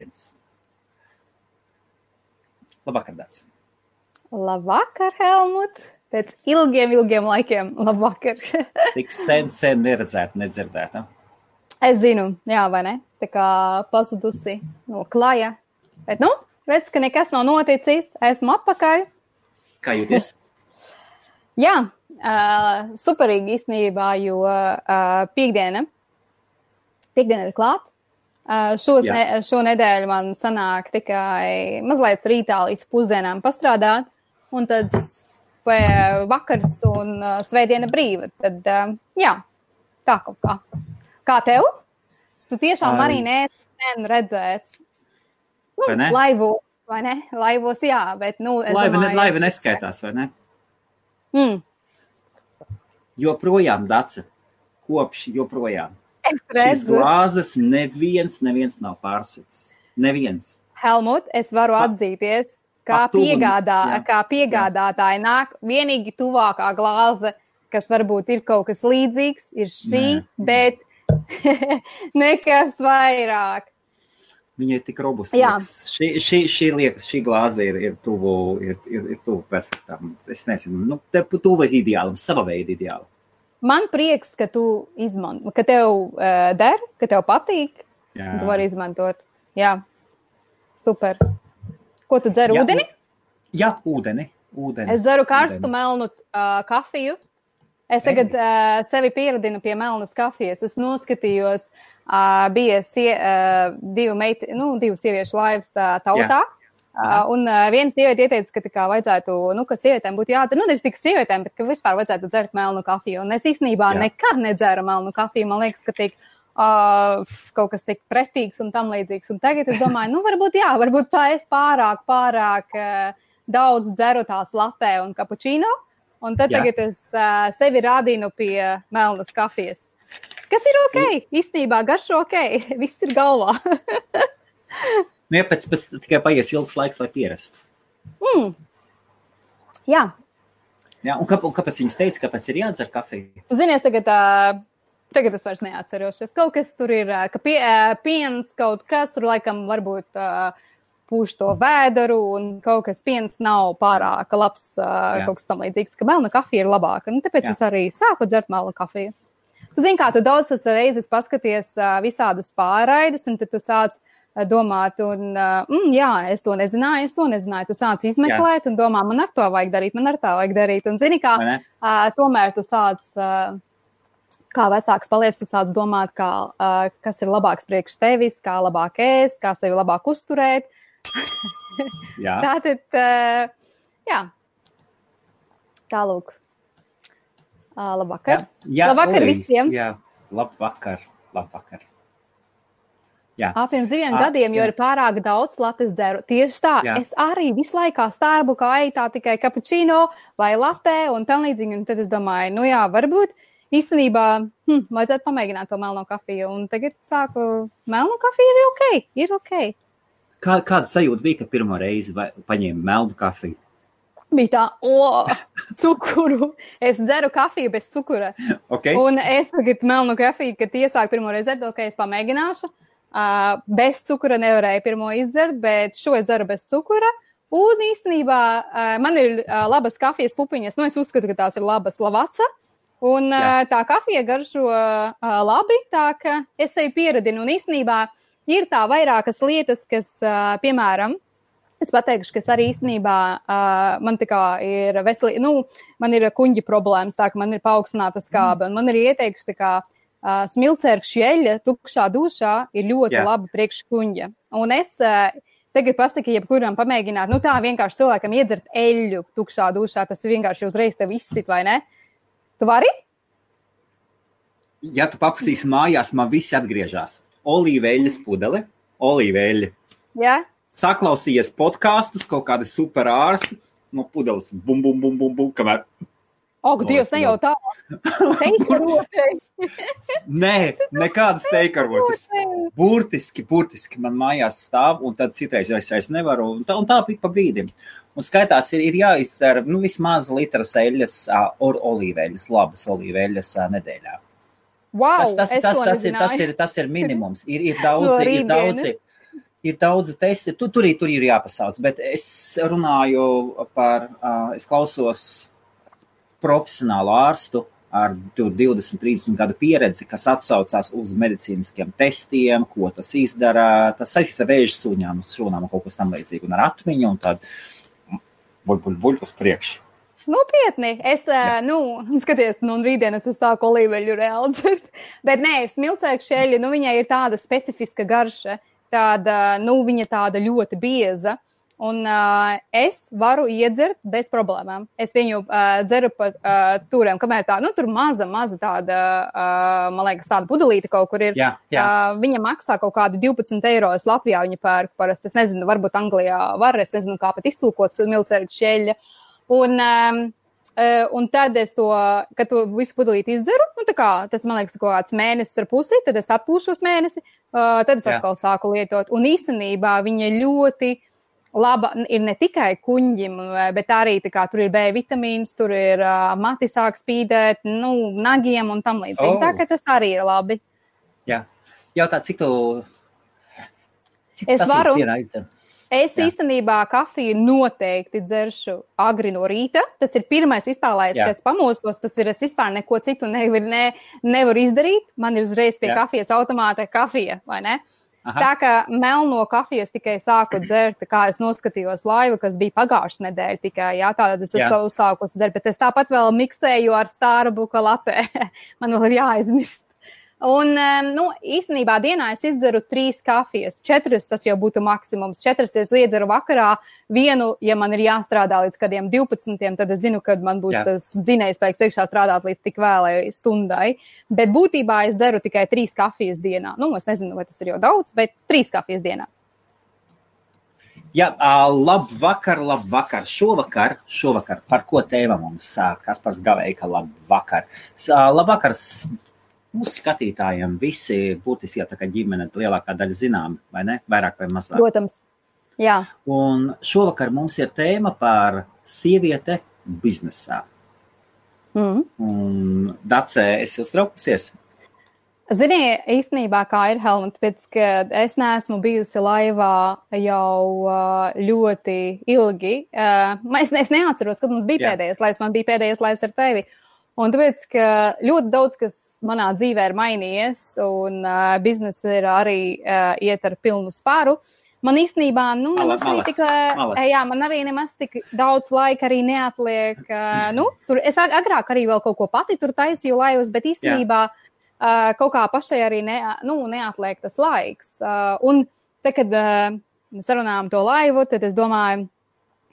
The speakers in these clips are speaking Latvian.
viens. Labvakar, Dārts. Labvakar, Helmut! Pēc ilgiem, ilgiem laikiem. Labvakar! Tik sen, sen neredzēta, nedzirdēta. Es zinu, jā, vai ne? Tā kā pazudusi no klaja. Bet, nu, redz, ka nekas nav noticis. Esmu atpakaļ. Kā jūties? jā, uh, superīgi īstenībā, jo uh, piekdiena, piekdiena ir klāta. Uh, šos, ne, šo nedēļu man sanāk tikai mazliet rītā līdz pusdienām pastrādāt, un tad vakars un uh, svētdiena brīva. Tad, uh, jā, tā kaut kā. Kā tev? Tu tiešām Ai. arī neesi redzēts. Nu, Vai ne? Laivos, vai ne? Laivos, jā, bet, nu, Laiva, ne, domāju, laiva neskaitās, vai ne? Mm, Joprojām, Dārts, kopš joprojām. Šīs glāzes neviens, neviens nav pārsits. Neviens. Helmut, es varu atzīties, kā, pa tuvu- piegādā, jā. kā piegādātāji nāk vienīgi tuvākā glāze, kas varbūt ir kaut kas līdzīgs, ir šī, Nē. bet nekas vairāk. Viņa ir tik robusta. Jā. Šī, šī, šī, liekas, šī glāze ir, ir tuvu, ir, ir, ir tuvu perfektam. Es nezinu, nu, te tuvu ideālam, sava veida ideālam. Man prieks, ka tu izmanto, ka tev uh, der, ka tev patīk, Jā. tu vari izmantot. Jā, super. Ko tu dzer? Jā, Ūdeni? Jā, ūdeni. ūdeni Es dzeru karstu ūdeni. melnu uh, kafiju. Es tagad uh, sevi pieradinu pie melnas kafijas. Es noskatījos, uh, bija sie, uh, divu, meiti, nu, divu sieviešu laivas uh, tautā. Uh, un uh, viena sieviete ieteica, ka tā kā vajadzētu, nu, ka sievietēm būtu jādzer, nu, nevis tikai sievietēm, bet ka vispār vajadzētu dzert melnu kafiju. Un es īstenībā Jā. nekad nedzēru melnu kafiju. Man liekas, ka tik, uh, kaut kas tik pretīgs un tam līdzīgs. Un tagad es domāju, nu, varbūt, jā, varbūt tā es pārāk, pārāk uh, daudz dzeru tās latē un kapučīno. Un tad Jā. tagad es uh, sevi rādīnu pie melnas kafijas. Kas ir ok? Īstenībā garšo ok. Viss ir galvā. Nu, ja pēc, pēc tikai paies ilgs laiks, lai pierastu. mm. Jā, Jā, un, kā, un kāpēc viņas teica, kāpēc ir jādzer kafija? Tu zini, es tagad, uh, tagad es vairs neatceros. Es kaut kas tur ir, ka pie, uh, piens kaut kas tur laikam varbūt uh, pūš to vēderu, un kaut kas piens nav pārāk labs, uh, kaut kas tam līdzīgs, ka melna kafija ir labāka. Nu, tāpēc Jā. Es arī sāku dzert melnu kafiju. Tu zini, kā tu daudz reizes paskaties uh, visādus pārraidus, un tad tu sāc domāt, un, mm, jā, es to nezināju, es to nezināju. Tu sāc izmeklēt, un domā, man ar to vajag darīt, man ar tā vajag darīt. Un zini, kā? Uh, tomēr tu sāc, uh, kā vecāks paliec, tu sāc domāt, kā, uh, kas ir labāks priekš tevis, kā labāk ēst, kā sevi labāk uzturēt. Jā, Tātad, uh, jā, tālūk. Uh, labvakar. jā, Labvakar Ulrīs, visiem. Jā, labvakar. labvakar. Jā, Ā, pirms diviem Ā, gadiem, jo jā. ir pārāk daudz lattes dzeru. Tieši tā, Jā. es arī visu laiku stārbu kā eitā tikai kapučīno vai latē un tam līdzīgi. Un tad es domāju, nu jā, varbūt īstenībā hm, vajadzētu pamēģināt to melno kafiju. Un tagad sāku, melno kafija ir ok, ir ok. Kā, kāda sajūta bija, kad pirmo reizi paņēma melnu kafiju? Bija tā, o, cukuru. Es dzeru kafiju bez cukura. Okay? Un es tagad melnu kafiju, kad iesāku pirmo reizi dzert, ok, es pamēģināšu. Uh, bez cukura nevarēju pirmo izdzert, bet šo es dzeru bez cukura. Un īstenībā uh, man ir uh, labas kafijas pupiņas. Nu, es uzskatu, ka tās ir labas lavaca. Un uh, tā kafija garšo uh, labi, tā ka es sevi pieradinu. Un īstenībā ir tā vairākas lietas, kas, uh, piemēram, Es pateikšu, ka es arī īstenībā uh, man kā ir veselīga, nu, man ir kuģi problēmas, tā ka man ir paaugstināta skābe. un Man ir ieteikts, ka uh, smilcērkšķa eļļa tukšā dušā ir ļoti Jā. laba priekš kuģa. Un es uh, tagad pasaku, jebkuram pamēģināt, nu tā vienkārši cilvēkam iedzert eļļu tukšā dušā, tas vienkārši uzreiz tev izsit, vai ne? Tu vari? Ja tu paprasīsi mājās, man viss atgriežas. Olīveļas pudele, olīveļa. Jā. Saklausījies podkāstus, kaut kādi super ārsti no pudeles, bum, bum, bum, bum, bum kamēr. Ak, Dievs, ne jau tā. Nē, nekādas teikarotas. Burtiski, burtiski man mājās stāv, un tad citreiz es, es nevaru, un tā, un tā bija pa brīdim. Un skaitās, ir, ir jāizdara nu, vismaz litras eļļas, or olīveļas, labas olīveļas nedēļā. Wow, Tas, tas, tas, tas, ir, tas, ir, tas ir minimums. Ir, ir daudzi, No ir daudzi. ir daudz testi, tu, tur, tur ir jāpasauc, bet es runāju par, es klausos profesionālu ārstu ar 20, 30 gadu pieredzi, kas atsaucās uz medicīniskiem testiem, ko tas izdara. Tas saistīts ar vēža suņām, šūnām un kaut kas tam līdzīgu, un ar atmiņu, un tad buļ, buļ, buļ uz priekšu. Nopietni. Es, Jā. nu, skaties, nu, rītdien es sāku olīveļu reāli dzert. Bet nē, smilcēku šeļi, nu, viņai ir tāda specifiska garša, tāda, nu, viņa tāda ļoti bieza. Un uh, es varu iedzert bez problēmām. Es viņu uh, dzeru pa uh, turiem, kamēr tā, nu, tur maza, maza tāda, uh, man liekas, tāda pudelīte kaut kur ir. Jā, jā. Uh, viņa maksā kaut kādi 12 eiro. Es Latvijā viņu pērku parasti. Es nezinu, varbūt Anglijā var, es nezinu, kā pat iztulkot milcerīgu šeļu. Un, um, Un tad es to, kad to visu pudelīti izdzeru, nu, kā, tas man liekas, kaut kāds mēnesis ar pusi, tad es atpūšos mēnesi, uh, tad es Jā. atkal sāku lietot. Un īstenībā viņa ļoti laba ir ne tikai kuņģim, bet arī kā, tur ir B vitamīns, tur ir uh, mati sāk spīdēt, nu, nagiem un tam līdzīgi. Oh. Tā ka tas arī ir labi. Jā, jautā, cik tu. Cik es varu. Es Jā. īstenībā kafiju noteikti dzeršu agri no rīta. Tas ir pirmais vispār, lai es, es pamostos. Tas ir, es vispār neko citu nevaru, ne, nevaru izdarīt. Man ir uzreiz pie Jā. kafijas automāta kafija, vai ne? Aha. Tā kā melno kafijas tikai sāku dzert, kā es noskatījos laivu, kas bija pagājušā nedēļa tikai, jā, tātad es esmu sākus dzert, bet es tāpat vēl miksēju ar Starbucks latē. Man vēl ir jāaizmirst. Un, nu, īstenībā dienā es izdzeru trīs kafijas. Četras tas jau būtu maksimums. Četras es iedzeru vakarā. Vienu, ja man ir jāstrādā līdz kādiem 12, tad es zinu, ka man būs Jā. tas dzinējspēks iekšā strādāt līdz tik vēlai stundai. Bet būtībā es dzeru tikai trīs kafijas dienā. Nu, es nezinu, vai tas ir jau daudz, bet trīs kafijas dienā. Jā, labvakar, labvakar. Šovakar, šovakar par ko tēma mums sāk? Kaspars Gavēja, ka labvakar. Labvakar mūsu skatītājiem visi būtiski jau tā kā ģimene lielākā daļa zinām, vai ne? Vairāk vai mazāk. Protams. Jā. Un šovakar mums ir tēma par sieviete biznesā. Mm. Un Dacē, es jūs traukusies? Zini, īstenībā kā ir Helmut, pēc, ka es neesmu bijusi laivā jau ļoti ilgi. Es, es neatceros, kad mums bija Jā. pēdējais laivs, man bija pēdējais laivs ar tevi. Un tāpēc, ka ļoti daudz kas manā dzīvē ir mainījies, un uh, biznesa ir arī uh, iet ar pilnu spāru. Man īstenībā, nu, nemaz malec, tik, malec. jā, man arī nemaz tik daudz laika arī neatliek. Uh, nu, tur es agrāk arī vēl kaut ko pati tur taisīju laivas, bet īstenībā uh, kaut kā pašai arī ne, nu, neatliek tas laiks. Uh, un te, kad uh, sarunājām to laivu, tad es domāju,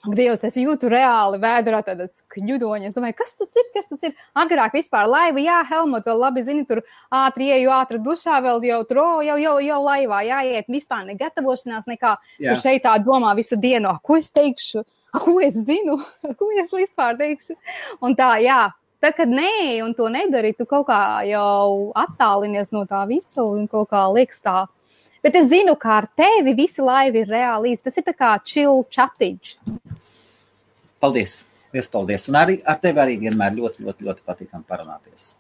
Ak, Dievs, es jūtu reāli vēdā tādas kļudoņas. Es domāju, kas tas ir? Kas tas ir? Agrāk vispār laiva, jā, Helmut, vēl labi zini, tur ātri ieju, ātri dušā, vēl jau tur, oh, jau, jau, jau laivā jāiet, vispār negatavošanās nekā. Jā. Tur šeit tā domā visu dienu, ko es teikšu, ko es zinu, ko es vispār teikšu. Un tā, jā. Tā, kad nē, un to nedari, tu kaut kā jau attālinies no tā visa un kaut kā liekas tā Bet es zinu, ka ar tevi visi laivi ir reāli. Tas ir kā chill chatiņš. Paldies! Lies paldies! Un arī ar tevi arī vienmēr ļoti, ļoti, ļoti patīkam parunāties.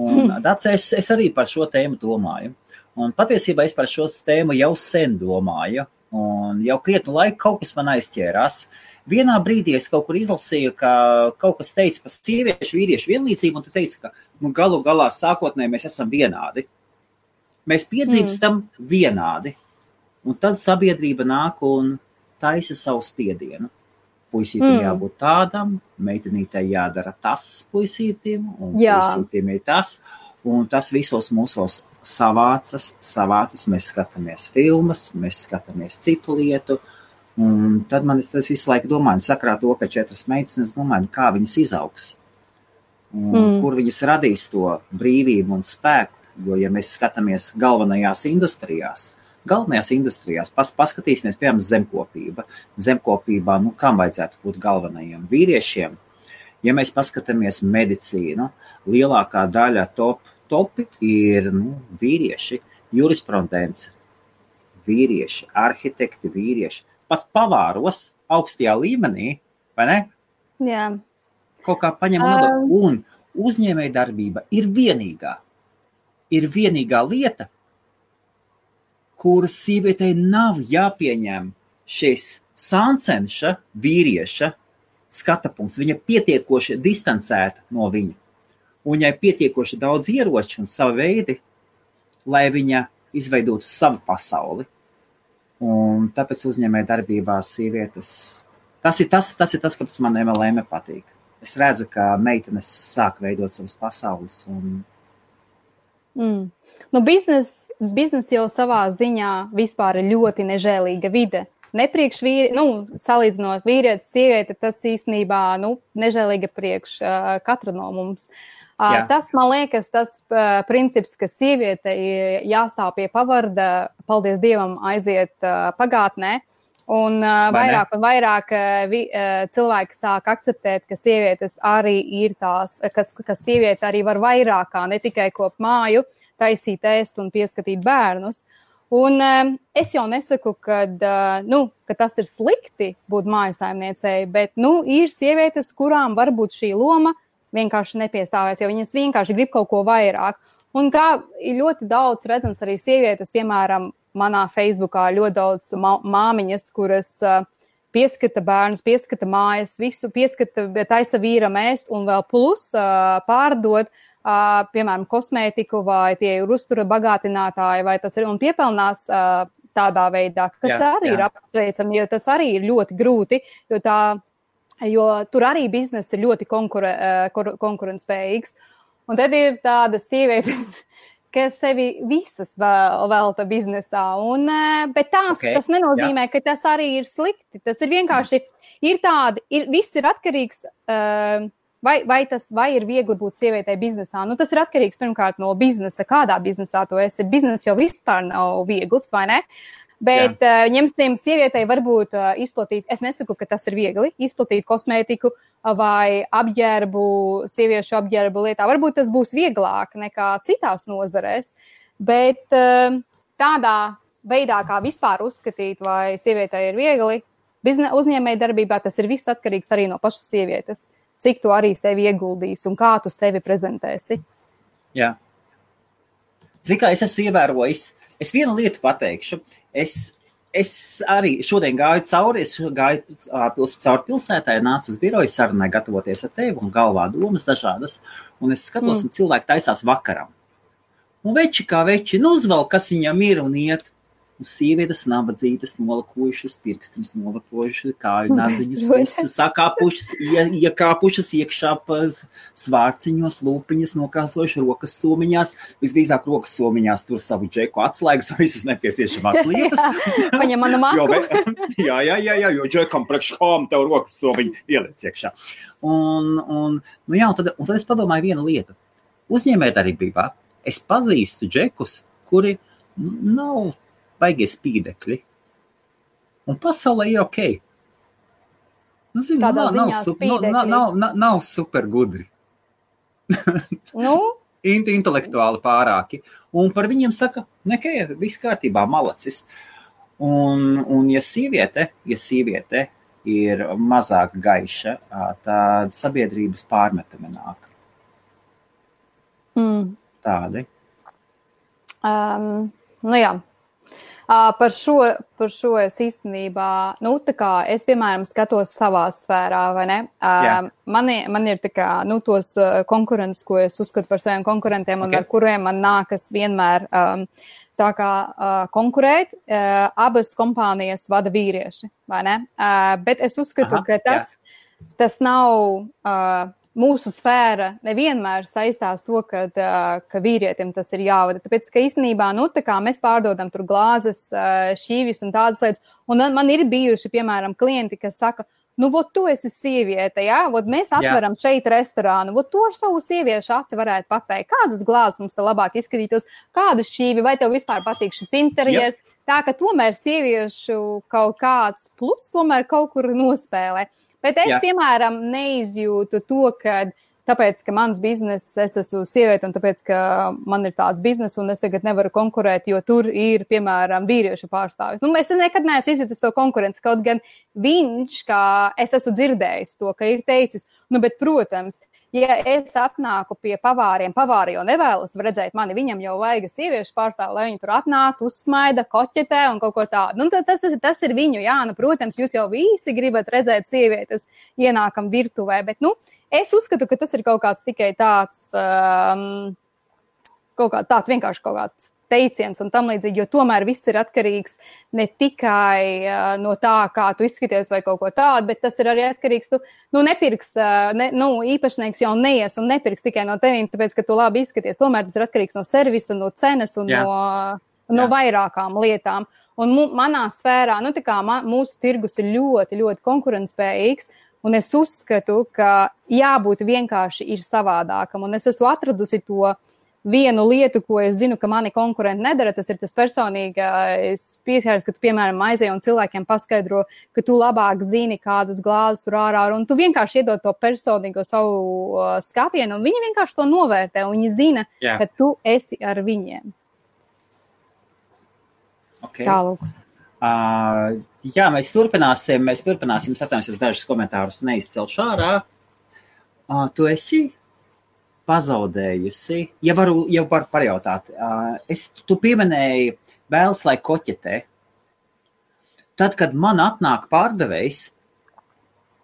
Un, hmm. Dats, es, es arī par šo tēmu domāju. Un patiesībā es par šo tēmu jau sen domāju. Un jau krietnu laiku kaut kas man aizķērās. Vienā brīdī es kaut kur izlasīju, ka kaut kas teica par sieviešu, vīriešu vienlīdzību, un te teica, ka nu, galu galā sākotnēji mēs esam vienādi. Mēs piedzimstam mm. vienādi, un tad sabiedrība nāk un taisa savu spiedienu. Puisītim mm. jābūt tādam, meitenītei jādara tas puisītim, un Jā. puisītim ir tas, un tas visos mūsos savācas, savācas. Mēs skatāmies filmas, mēs skatāmies citu lietu, un tad man tas visu laiku domāju, sakrā to, ka četras meitenes, domāju, kā viņas izaugs, mm. kur viņas radīs to brīvību un spēku Jo, ja mēs skatāmies galvenajās industrijās, galvenajās industrijās, pas, paskatīsimies, piemēram, zemkopība. Zemkopībā, nu, kam vajadzētu būt galvenajiem vīriešiem? Ja mēs paskatāmies medicīnu, lielākā daļa top, topi ir nu, vīrieši, jurisprudence, vīrieši, arhitekti, vīrieši, pat pavāros augstajā līmenī, vai ne? Jā. Kaut kā paņem um. un uzņēmēja darbība ir vienīgā ir vienīgā lieta, kur sievietei nav jāpieņem šis sāncenša vīrieša skata punkts. Viņa pietiekoši distancēta no viņa. Un viņai pietiekoši daudz ieroču un savu veidu, lai viņa izveidotu savu pasauli. Un tāpēc uzņēmēja darbībā sievietes. Tas ir tas, tas, ir tas kas man MLM patīk. Es redzu, ka meitenes sāk veidot savas pasaules. Un... Mm. Nu, biznes, biznes jau savā ziņā vispār ir ļoti nežēlīga vide. Nepriekš vīri, nu, salīdzinot vīrieti, sievieti, tas īstenībā, nu, nežēlīga priekš uh, katra no mums. Uh, tas, man liekas, tas uh, princips, ka sieviete jāstāv pie pavarda, paldies Dievam, aiziet uh, pagātnē. Un uh, vairāk un vairāk uh, vi, uh, cilvēki sāk akceptēt, ka sievietes arī ir tās, ka, ka sieviete arī var vairāk ne tikai kop māju, taisīt ēst un pieskatīt bērnus. Un um, es jau nesaku, ka, uh, nu, ka tas ir slikti būt mājasājumniecei, bet nu, ir sievietes, kurām varbūt šī loma vienkārši nepiestāvēs, jo viņas vienkārši grib kaut ko vairāk. Un kā ir ļoti daudz redzams arī sievietes, piemēram, manā Facebookā ļoti daudz māmiņas, kuras pieskata bērnus, pieskata mājas, visu pieskata, taisa vīram ēst un vēl plus pārdot uh, piemēram, kosmētiku, vai tie ir uztura bagātinātāji, vai tas ir un piepelnās uh, tādā veidā, kas jā, arī jā. ir apsveicami, jo tas arī ir ļoti grūti, jo, tā, jo tur arī biznesa ir ļoti konkure, uh, konkurentspējīgs. Un tad ir tādas sievietes, kas sevi visas velta biznesā. Un, bet tās, okay, tas nenozīmē, jā. ka tas arī ir slikti. Tas ir vienkārši, ir tādi, ir, viss ir atkarīgs. Uh, Vai, vai tas vai ir viegli būt sievietei biznesā? Nu, tas ir atkarīgs pirmkārt no biznesa, kādā biznesā tu esi. Biznesa jau vispār nav viegls, vai ne? Bet uh, ņemsim, sievietei varbūt uh, izplatīt, es nesaku, ka tas ir viegli, izplatīt kosmētiku uh, vai apģērbu, sieviešu apģērbu lietā. Varbūt tas būs vieglāk nekā citās nozarēs, bet uh, tādā veidā, kā vispār uzskatīt, vai sievietei ir viegli, uzņēmēji darbībā tas ir viss atkarīgs arī no pašas sievietes. Uh, cik tu arī sevi ieguldīsi un kā tu sevi prezentēsi. Jā. Zini, kā es esmu ievērojis, es vienu lietu pateikšu. Es, es arī šodien gāju cauri, es gāju pils, cauri pilsētai, nācu uz biroju sarunai, gatavoties ar tevi un galvā domas dažādas. Un es skatos, mm. un cilvēki taisās vakaram. Un veči kā veči, nu uzvelk, kas viņam ir un iet un sievietes nabadzītas, nolakojušas, pirkstiņus nolakojušas, kāju nadziņus, visas sakāpušas, ie, iekāpušas iekšā svārciņos, lūpiņas, nokrāsojušas rokas somiņās, visdrīzāk rokas somiņās tur savu džeku atslēgas visas nepieciešamās lietas. Paņem manu māku. jā, jā, jā, jā, jo džekam priekš hom tev rokas somiņu ieliec iekšā. Un, un, nu jā, un tad, un tad es padomāju vienu lietu. Brīvā, es pazīstu džekus, kuri nav baigie spīdekļi. Un pasaulē ir ok. Nu, zinu, nav, nav, super, nav, nav, nav, nav super gudri. nu? Intelektuāli pārāki. Un par viņiem saka, nekā, viss kārtībā, malacis. Un, un ja sieviete, ja sieviete ir mazāk gaiša, tad sabiedrības pārmetumi nāk. Mm. Tādi. Um, nu jā, par, šo, par šo es īstenībā, nu, tā kā es, piemēram, skatos savā sfērā, vai ne? Uh, man, man ir tā kā, nu, tos konkurences, ko es uzskatu par saviem konkurentiem un okay. ar kuriem man nākas vienmēr um, tā kā uh, konkurēt. Uh, abas kompānijas vada vīrieši, vai ne? Uh, bet es uzskatu, Aha, ka tas, jā. tas nav. Uh, mūsu sfēra nevienmēr saistās to, ka, ka vīrietim tas ir jāvada. Tāpēc, ka īstenībā, nu, tā kā mēs pārdodam tur glāzes, šīvis un tādas lietas, un man ir bijuši, piemēram, klienti, kas saka, nu, vot tu esi sieviete, jā, vot mēs atveram jā. šeit restorānu, vot to ar savu sieviešu aci varētu pateikt, kādas glāzes mums te labāk izskatītos, kāda šķīvi, vai tev vispār patīk šis interjers. Jā. Tā ka tomēr sieviešu kaut kāds plus tomēr kaut kur nospēlē. Bet es, Jā. piemēram, neizjūtu to, ka tāpēc, ka mans bizness, es esmu sieviete, un tāpēc, ka man ir tāds bizness, un es tagad nevaru konkurēt, jo tur ir, piemēram, vīriešu pārstāvis. Nu, es nekad neesmu izjutis to konkurenci, kaut gan viņš, kā es esmu dzirdējis to, ka ir teicis, nu, bet, protams, ja es atnāku pie pavāriem, pavāri jau nevēlas redzēt mani, viņam jau vajag sieviešu pārstāvu, lai viņi tur atnāk, uzsmaida, koķetē un kaut ko tādu. Nu, tas, tas, tas ir viņu, jā, nu, protams, jūs jau visi gribat redzēt sievietes ienākam virtuvē, bet, nu, es uzskatu, ka tas ir kaut kāds tikai tāds, um, kaut kā tāds vienkārši kaut kāds teiciens un tam līdzīgi, jo tomēr viss ir atkarīgs ne tikai uh, no tā, kā tu izskaties vai kaut ko tādu, bet tas ir arī atkarīgs. Tu nu, nepirks, uh, ne, nu, īpašnieks jau neies un nepirks tikai no tevīm, tāpēc, ka tu labi izskaties. Tomēr tas ir atkarīgs no servisa, no cenas un Jā. no, no Jā. vairākām lietām. Un manā sfērā, nu, kā man, mūsu tirgus ir ļoti, ļoti konkurētspējīgs. Un es uzskatu, ka jābūt vienkārši ir savādākam. Un es esmu atradusi to vienu lietu, ko es zinu, ka mani konkurenti nedara, tas ir tas personīgais pieskāriens, ka tu, piemēram, aizēji un cilvēkiem paskaidro, ka tu labāk zini, kādas glāzes tur ārā ir, un tu vienkārši iedod to personīgo savu uh, skatienu, un viņi vienkārši to novērtē, un viņi zina, Jā. ka tu esi ar viņiem. Okay. Tālāk. Uh, jā, mēs turpināsim, mēs turpināsim, atvainojos, dažus komentārus neizcelšu ārā. Uh, tu esi pazaudējusi, ja varu, ja varu pajautāt, es, tu pieminēji vēlas, lai koķetē. Tad, kad man atnāk pārdevējs,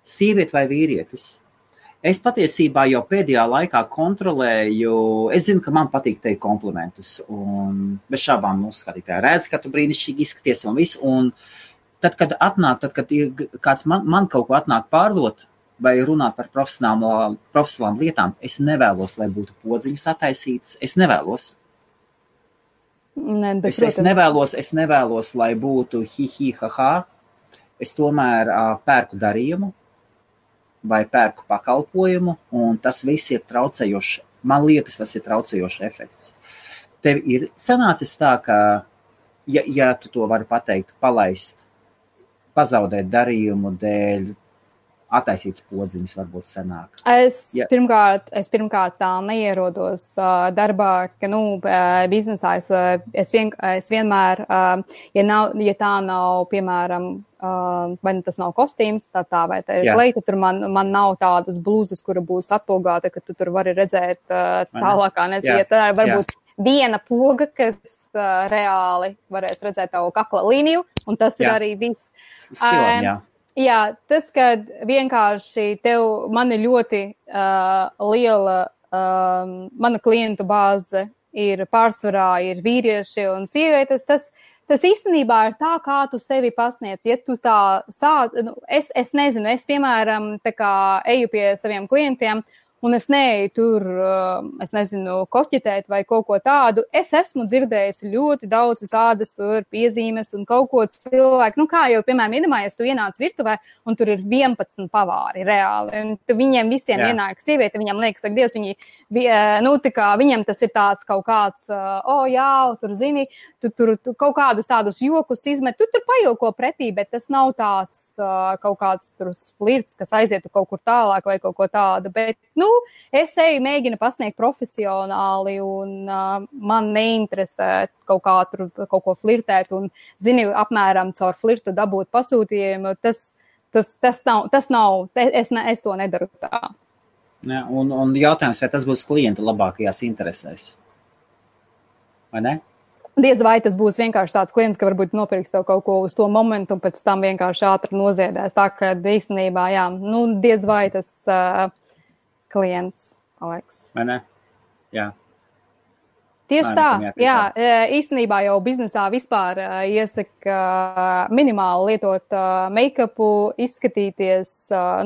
sieviete vai vīrietis, es patiesībā jau pēdējā laikā kontrolēju, es zinu, ka man patīk teikt komplimentus, un bez šābām uzskatītāji redz, ka tu brīnišķīgi izskaties un viss, un tad, kad atnāk, tad, kad ir kāds man, man kaut ko atnāk pārdot, vai runāt par profesionālām, profesionālām lietām, es nevēlos, lai būtu podziņas attaisītas. Es nevēlos. Ne, bet, es, es, nevēlos, es nevēlos, lai būtu hi-hi, ha-ha. Es tomēr uh, pērku darījumu vai pērku pakalpojumu, un tas viss ir traucējošs. Man liekas, tas ir traucējošs efekts. Tev ir sanācis tā, ka, ja, ja tu to vari pateikt, palaist, pazaudēt darījumu dēļ attaisīts podziņas, varbūt senāk. Es, ja. pirmkārt, es pirmkārt tā neierodos uh, darbā, ka, nu, biznesā es, es, vien, es vienmēr, uh, ja, nav, ja tā nav, piemēram, uh, vai nu tas nav kostīms, tā tā, vai tā ir kleita, tur man, man nav tādas blūzas, kura būs atpogāta, ka tu tur vari redzēt uh, tālākā, nezinu, ja tā ir varbūt. Jā viena poga, kas uh, reāli varēs redzēt tavu kakla līniju, un tas jā. ir arī viss. Stilam, jā. Jā, tas, ka vienkārši tev, man ir ļoti uh, liela, um, mana klientu bāze ir pārsvarā ir vīrieši un sievietes, tas, tas īstenībā ir tā, kā tu sevi pasniedz. Ja tu tā sāc, nu, es, es nezinu, es, piemēram, eju pie saviem klientiem un es neeju tur, es nezinu, koķitēt vai kaut ko tādu. Es esmu dzirdējis ļoti daudz visādas piezīmes un kaut ko cilvēku, nu kā jau, piemēram, iedomājies, tu ienāc virtuvē un tur ir 11 pavāri reāli, un viņiem visiem Jā. ienāk sieviete, viņam liekas, ak, Dievs, viņi, nu, kā viņam tas ir tāds kaut kāds, o, oh, jā, tur zini, tu tur tu kaut kādus tādus jokus izmet, tu tur pajoko pretī, bet tas nav tāds kaut kāds flirts, kas aizietu kaut kur tālāk vai kaut ko tādu, bet, nu, es eju, mēģinu pasniegt profesionāli, un uh, man neinteresē kaut kā tur kaut ko flirtēt, un zini, apmēram caur flirtu dabūt pasūtījumu. Tas, tas, tas nav, tas nav es, ne, es to nedaru tā. Ja, un, un jautājums, vai tas būs klienta labākajās interesēs? Vai ne? Diez vai tas būs vienkārši tāds klients, ka varbūt nopirks tev kaut ko uz to momentu, un pēc tam vienkārši ātri noziedēs. Tā kā īstenībā, jā, nu, diez vai tas uh, klients, Aleks. Vai ne? Jā. Tieši tā, jā, īstenībā jau biznesā vispār iesaka minimāli lietot make-upu, izskatīties,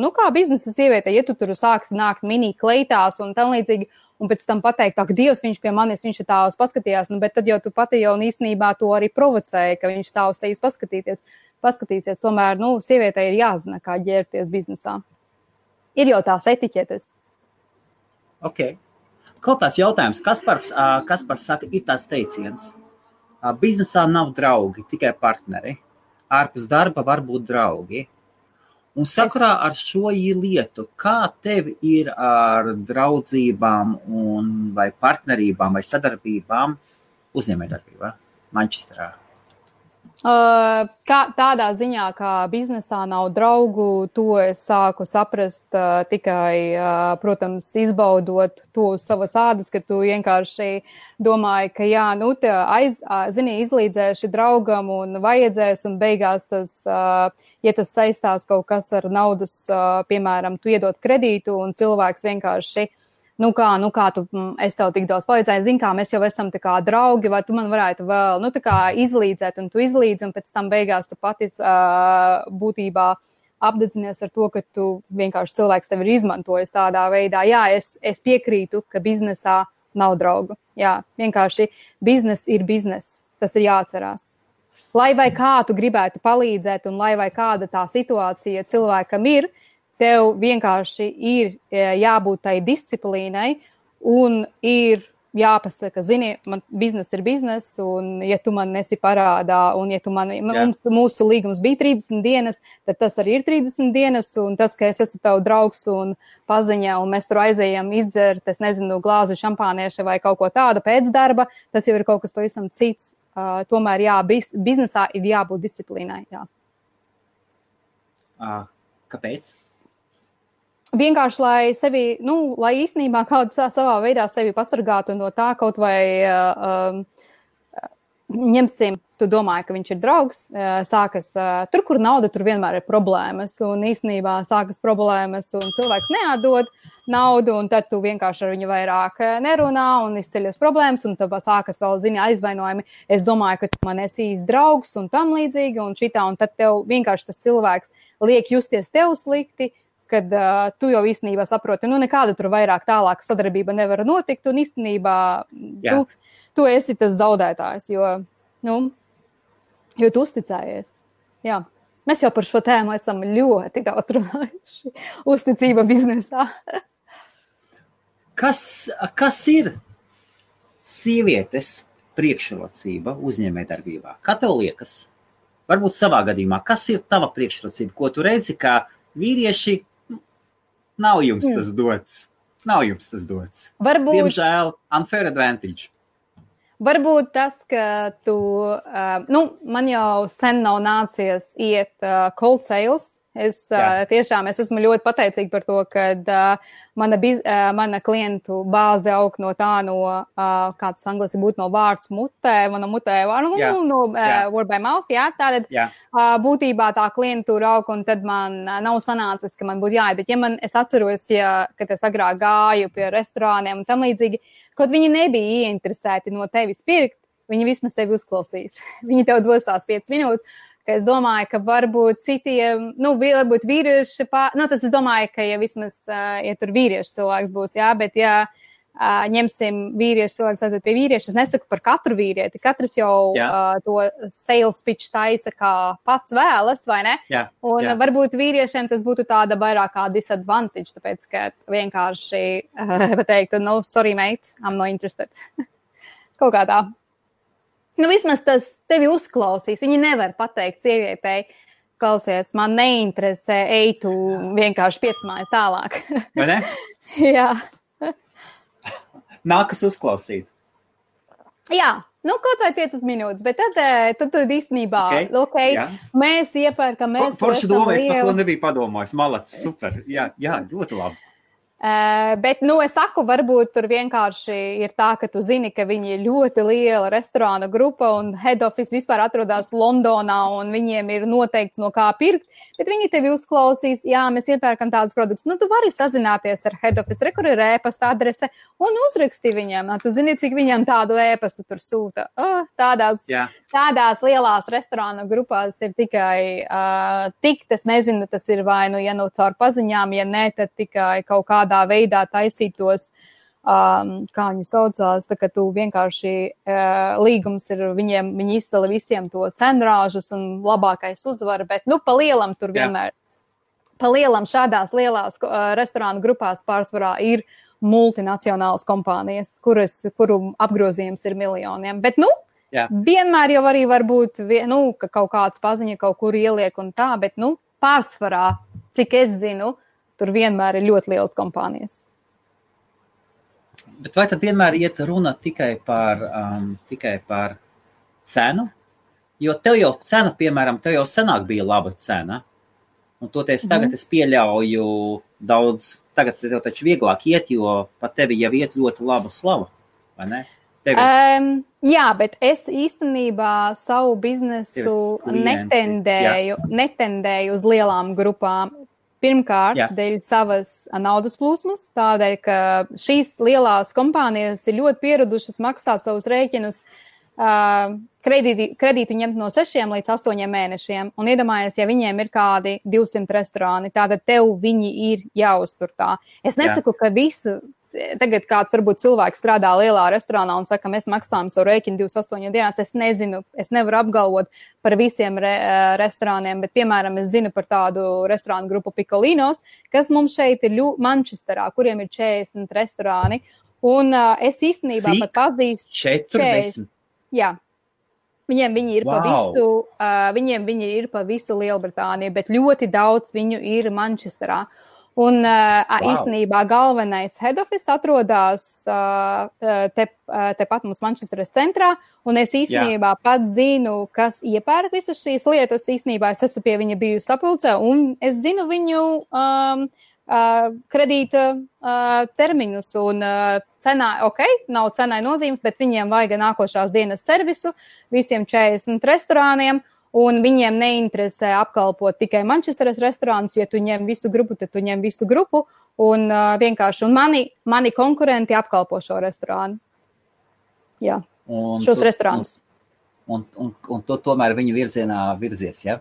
nu, kā biznesa sieviete, ja tu tur sāksi nākt mini kleitās un tam līdzīgi, un pēc tam pateikt, ak, Dievs, viņš pie manis, viņš ir tāls paskatījās, nu, bet tad jau tu pati jau īstenībā to arī provocēji, ka viņš tā uz tevis paskatīties, paskatīsies. Tomēr, nu, sievietei ir jāzina, kā ģērbties biznesā. Ir jau tās etiķetes. Okay. Kaut tāds jautājums, kas par, kas par saka, ir tāds teiciens. Biznesā nav draugi, tikai partneri. Ārpus darba var būt draugi. Un sakarā ar šo lietu, kā tev ir ar draudzībām, un, vai partnerībām, vai sadarbībām uzņēmējdarbībā Manchesterā? Uh, kā, tādā ziņā, kā biznesā nav draugu, to es sāku saprast uh, tikai, uh, protams, izbaudot to savas ādas, ka tu vienkārši domāji, ka jā, nu, te aiz, zini, izlīdzēši draugam un vajadzēs, un beigās tas, uh, ja tas saistās kaut kas ar naudas, uh, piemēram, tu iedot kredītu un cilvēks vienkārši nu kā, nu kā tu, mm, es tev tik daudz palīdzēju, zini, kā mēs jau esam kā draugi, vai tu man varētu vēl, nu tā kā izlīdzēt, un tu izlīdzi, un pēc tam beigās tu pati uh, būtībā apdedzinies ar to, ka tu vienkārši cilvēks tevi ir izmantojis tādā veidā. Jā, es, es piekrītu, ka biznesā nav draugu. Jā, vienkārši biznes ir biznes. Tas ir jāatcerās. Lai vai kā tu gribētu palīdzēt, un lai vai kāda tā situācija cilvēkam ir, uh, tev vienkārši ir e, jābūt tai disciplīnai un ir jāpasaka, zini, man biznesa ir biznesa, un ja tu man nesi parādā, un ja tu man, Jā. mums, mūsu līgums bija 30 dienas, tad tas arī ir 30 dienas, un tas, ka es esmu tavs draugs un paziņā, un mēs tur aizējam izdzert, es nezinu, glāzi šampānieša vai kaut ko tādu pēc darba, tas jau ir kaut kas pavisam cits. Uh, tomēr, jā, biz, biznesā ir jābūt disciplīnai. Jā. Uh, kāpēc? Vienkārši, lai sevi, nu, lai īstenībā kādu savā veidā sevi pasargātu no tā kaut vai, um, ņemsim, tu domāji, ka viņš ir draugs, sākas tur, kur nauda, tur vienmēr ir problēmas, un īstenībā sākas problēmas, un cilvēks neatdod naudu, un tad tu vienkārši ar viņu vairāk nerunā, un izceļas problēmas, un tad sākas vēl, zini, aizvainojumi. Es domāju, ka tu man esi īsts draugs, un tam līdzīgi, un šitā, un tad tev vienkārši tas cilvēks liek justies tev slikti, kad uh, tu jau īstenībā saproti, nu, nekāda tur vairāk tālāka sadarbība nevar notikt, un īstenībā tu, tu esi tas zaudētājs, jo, nu, jo tu uzticējies. Jā. Mēs jau par šo tēmu esam ļoti daudz runājuši. Uzticība biznesā. kas, kas ir sievietes priekšrocība uzņēmējdarbībā? Kā tev liekas? Varbūt savā gadījumā, kas ir tava priekšrocība, ko tu redzi, ka vīrieši Nav jums mm. tas dots. Nav jums tas dots. Varbūt. Diemžēl, unfair advantage. Varbūt tas, ka tu, uh, nu, man jau sen nav nācies iet uh, cold sales, Es uh, tiešām es esmu ļoti pateicīga par to, ka uh, mana, biz, uh, mana klientu bāze aug no tā, no uh, kāds anglis būtu no vārds mutē, mana mutē, nu, jā. no uh, word by mouth, jā, tātad jā. Uh, būtībā tā klientūra aug, un tad man uh, nav sanācis, ka man būtu jāiet, bet ja man, es atceros, ja, kad es agrāk gāju pie restorāniem un tam līdzīgi, kaut viņi nebija ieinteresēti no tevis pirkt, viņi vismaz tevi uzklausīs. Viņi tev dos tās 5 minūtes ka es domāju, ka varbūt citiem, nu, varbūt vīrieši, pār, nu, tas es domāju, ka ja vismaz, ja tur vīrieši cilvēks būs, jā, bet ja uh, ņemsim vīriešu cilvēku, tad pie vīrieša es nesaku par katru vīrieti. Katrs jau jā. uh, to sales pitch taisa, kā pats vēlas, vai ne? Jā, Un jā. varbūt vīriešiem tas būtu tāda vairāk kā disadvantage, tāpēc, ka vienkārši uh, pateikt, no, sorry, mate, I'm not interested. Kaut kā tā nu, vismaz tas tevi uzklausīs. Viņi nevar pateikt sievietei, klausies, man neinteresē, ej, tu vienkārši piecmāji tālāk. Vai ne? Jā. Nākas uzklausīt. Jā, nu, kaut vai piecas minūtes, bet tad, eh, tad, tad īstenībā okay. Okay, jā. mēs iepērkam, mēs. Forši domā, es par to nebiju padomājis. Malacis, super. Jā, jā, ļoti labi. Uh, bet, nu, es saku, varbūt tur vienkārši ir tā, ka tu zini, ka viņi ir ļoti liela restorāna grupa un head office vispār atrodas Londonā un viņiem ir noteikts, no kā pirkt. Bet viņi tevi uzklausīs, jā, mēs iepērkam tādus produktus. Nu, tu vari sazināties ar head office, re, kur ir ēpasta adrese un uzraksti viņiem. Tu zini, cik viņiem tādu ēpastu tur sūta. Oh, tādās, jā. Tādās lielās restorāna grupās ir tikai uh, tik, es nezinu, tas ir vai nu, ja nu caur paziņām, ja nē, tad tikai kaut kādā veidā taisītos, um, kā viņi saucās, tā ka tu vienkārši uh, līgums ir viņiem, viņi izdala visiem to cenrāžus un labākais uzvar, bet, nu, pa lielam tur vienmēr, Jā. pa lielam šādās lielās uh, restorānu grupās pārsvarā ir multinacionālas kompānijas, kuras, kuru apgrozījums ir miljoniem. Bet, nu, Jā. vienmēr jau arī var būt, nu, ka kaut kāds paziņa kaut kur ieliek un tā, bet, nu, pārsvarā, cik es zinu, tur vienmēr ir ļoti lielas kompānijas. Bet vai tad vienmēr iet runa tikai par, um, tikai par cenu? Jo tev jau cena, piemēram, tev jau senāk bija laba cena. Un toties tagad mm. es pieļauju daudz, tagad tev taču vieglāk iet, jo pat tevi jau iet ļoti laba slava, vai ne? Tevi. Um, jā, bet es īstenībā savu biznesu netendēju, netendēju uz lielām grupām. Pirmkārt, Jā. dēļ savas naudas plūsmas, tādēļ, ka šīs lielās kompānijas ir ļoti pieradušas maksāt savus rēķinus uh, kredīti, kredītu ņemt no 6 līdz 8 mēnešiem. Un iedomājies, ja viņiem ir kādi 200 restorāni, tad tev viņi ir jāuztur tā. Es nesaku, Jā. ka visu tagad kāds varbūt cilvēks strādā lielā restorānā un saka, mēs maksājam savu rēķinu 28 dienās. Es nezinu, es nevaru apgalvot par visiem re, restorāniem, bet, piemēram, es zinu par tādu restorānu grupu Pikolinos, kas mums šeit ir Manchesterā, kuriem ir 40 restorāni. Un uh, es īstenībā Cik? pat pazīstu 40. 40. Jā. Viņiem viņi ir wow. pa visu, uh, viņiem viņi ir pa visu Lielbritāniju, bet ļoti daudz viņu ir Manchesterā. Uh, Un uh, wow. īstenībā galvenais head office atrodas uh, te, tepat mums Manchesteras centrā. Un es īstenībā Jā. pats zinu, kas iepērk visas šīs lietas. Īstenībā es esmu pie viņa bijusi sapulcē, un es zinu viņu um, uh, kredīta uh, termiņus. Un uh, cenā, ok, nav cenai nozīmes, bet viņiem vajag nākošās dienas servisu visiem 40 restorāniem. Un viņiem neinteresē apkalpot tikai Manchesteras restorānus. Ja tu ņem visu grupu, tad tu ņem visu grupu. Un uh, vienkārši un mani, mani konkurenti apkalpo šo restorānu. Jā, un šos tu, restorānus. Un, un, un, un tu tomēr viņu virzienā virzies, ja?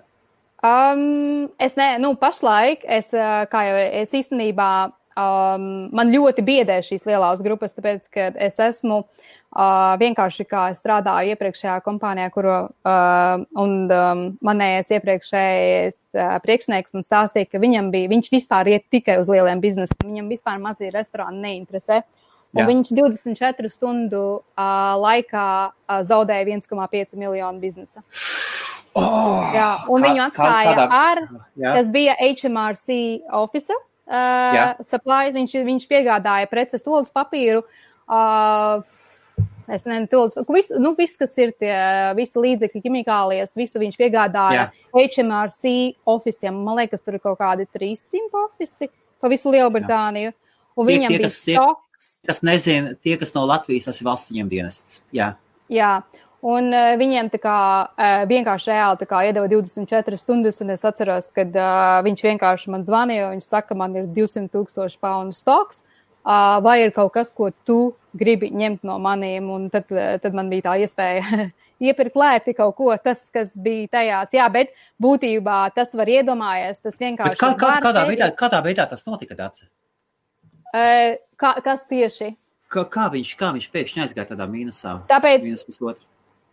Um, es ne, nu, pašlaik, es, kā jau es īstenībā um, man ļoti biedē šīs lielās grupas, tāpēc, ka es esmu uh, vienkārši kā strādāju iepriekšējā kompānijā, kuru uh, un um, manējais iepriekšējais uh, priekšnieks man stāstīja, ka viņam bija, viņš vispār iet tikai uz lieliem biznesiem, viņam vispār mazie restorāni neinteresē. Un Jā. viņš 24 stundu uh, laikā uh, zaudēja 1,5 miljonu biznesa. Oh, jā, un kā, viņu atstāja kā, kādā, ar, jā. kas bija HMRC officer, uh, supply, viņš, viņš piegādāja preces, tolas papīru. Uh, Es nezinu, tilts, visu, nu, viss, kas ir tie visi līdzekļi, ķimikālijas, visu viņš piegādāja Jā. HMRC oficiāliem. Man liekas, tur ir kaut kādi 300 ofici pa visu Lielbritāniju. Un tie, viņam tie, bija stoks. Kas nezina, tie, kas no Latvijas, tas ir valsts viņiem dienests. Jā. Jā. Un uh, viņiem kā uh, vienkārši reāli kā, iedeva 24 stundas, un es atceros, kad uh, viņš vienkārši man zvanīja, un viņš saka, man ir 200 tūkstoši poundu stoks, uh, vai ir kaut kas, ko tu gribi ņemt no maniem, un tad, tad man bija tā iespēja iepirkt lēti kaut ko, tas, kas bija tajās. Jā, bet būtībā tas var iedomājies, tas vienkārši. Bet kā, kā, kādā, veidā, kādā veidā tas notika, Dāce? Uh, kā, kas tieši? Kā, kā, viņš, kā viņš pēkšņi aizgāja tādā mīnusā? Tāpēc, mīnus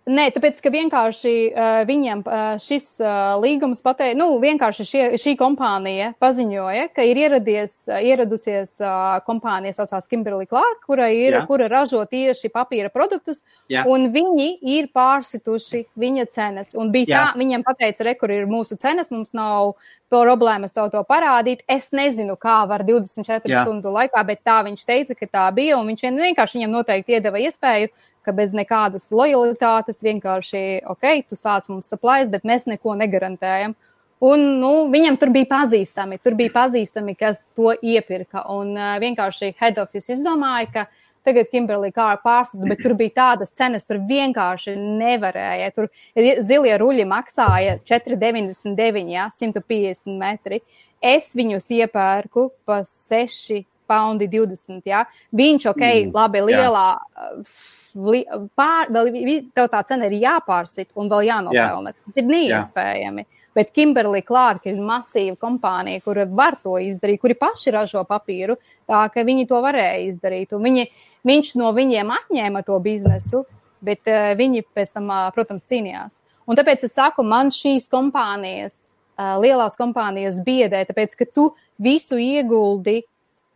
Nē, tāpēc, ka vienkārši uh, viņiem uh, šis uh, līgums pateica, nu, vienkārši šie, šī kompānija paziņoja, ka ir ieradies, uh, ieradusies uh, kompānija, saucās Kimberly Clark, kura, ir, Jā. kura ražo tieši papīra produktus, Jā. un viņi ir pārsituši viņa cenas. Un bija Jā. tā, viņiem pateica, re, kur ir mūsu cenas, mums nav problēmas tev to parādīt. Es nezinu, kā var 24 Jā. stundu laikā, bet tā viņš teica, ka tā bija, un viņš vienkārši viņam noteikti iedeva iespēju ka bez nekādas lojalitātes vienkārši, ok, tu sāc mums saplājas, bet mēs neko negarantējam. Un nu, viņam tur bija pazīstami, tur bija pazīstami, kas to iepirka. Un uh, vienkārši head office izdomāja, ka tagad Kimberlī kā pārstāvja, bet tur bija tādas cenas, tur vienkārši nevarēja. Tur zilie ruļi maksāja 4,99, ja, 150 metri. Es viņus iepērku pa 6 poundi 20. Ja. Viņš, ok, mm, labi, lielā. Jā pār, vēl, tev tā cena ir jāpārsit un vēl jānopelna. Jā. Tas ir neiespējami. Jā. Bet Kimberly Clark ir masīva kompānija, kura var to izdarīt, kuri paši ražo papīru, tā ka viņi to varēja izdarīt. Un viņi, viņš no viņiem atņēma to biznesu, bet uh, viņi pēc tam, uh, protams, cīnījās. Un tāpēc es saku, man šīs kompānijas, uh, lielās kompānijas biedē, tāpēc ka tu visu ieguldi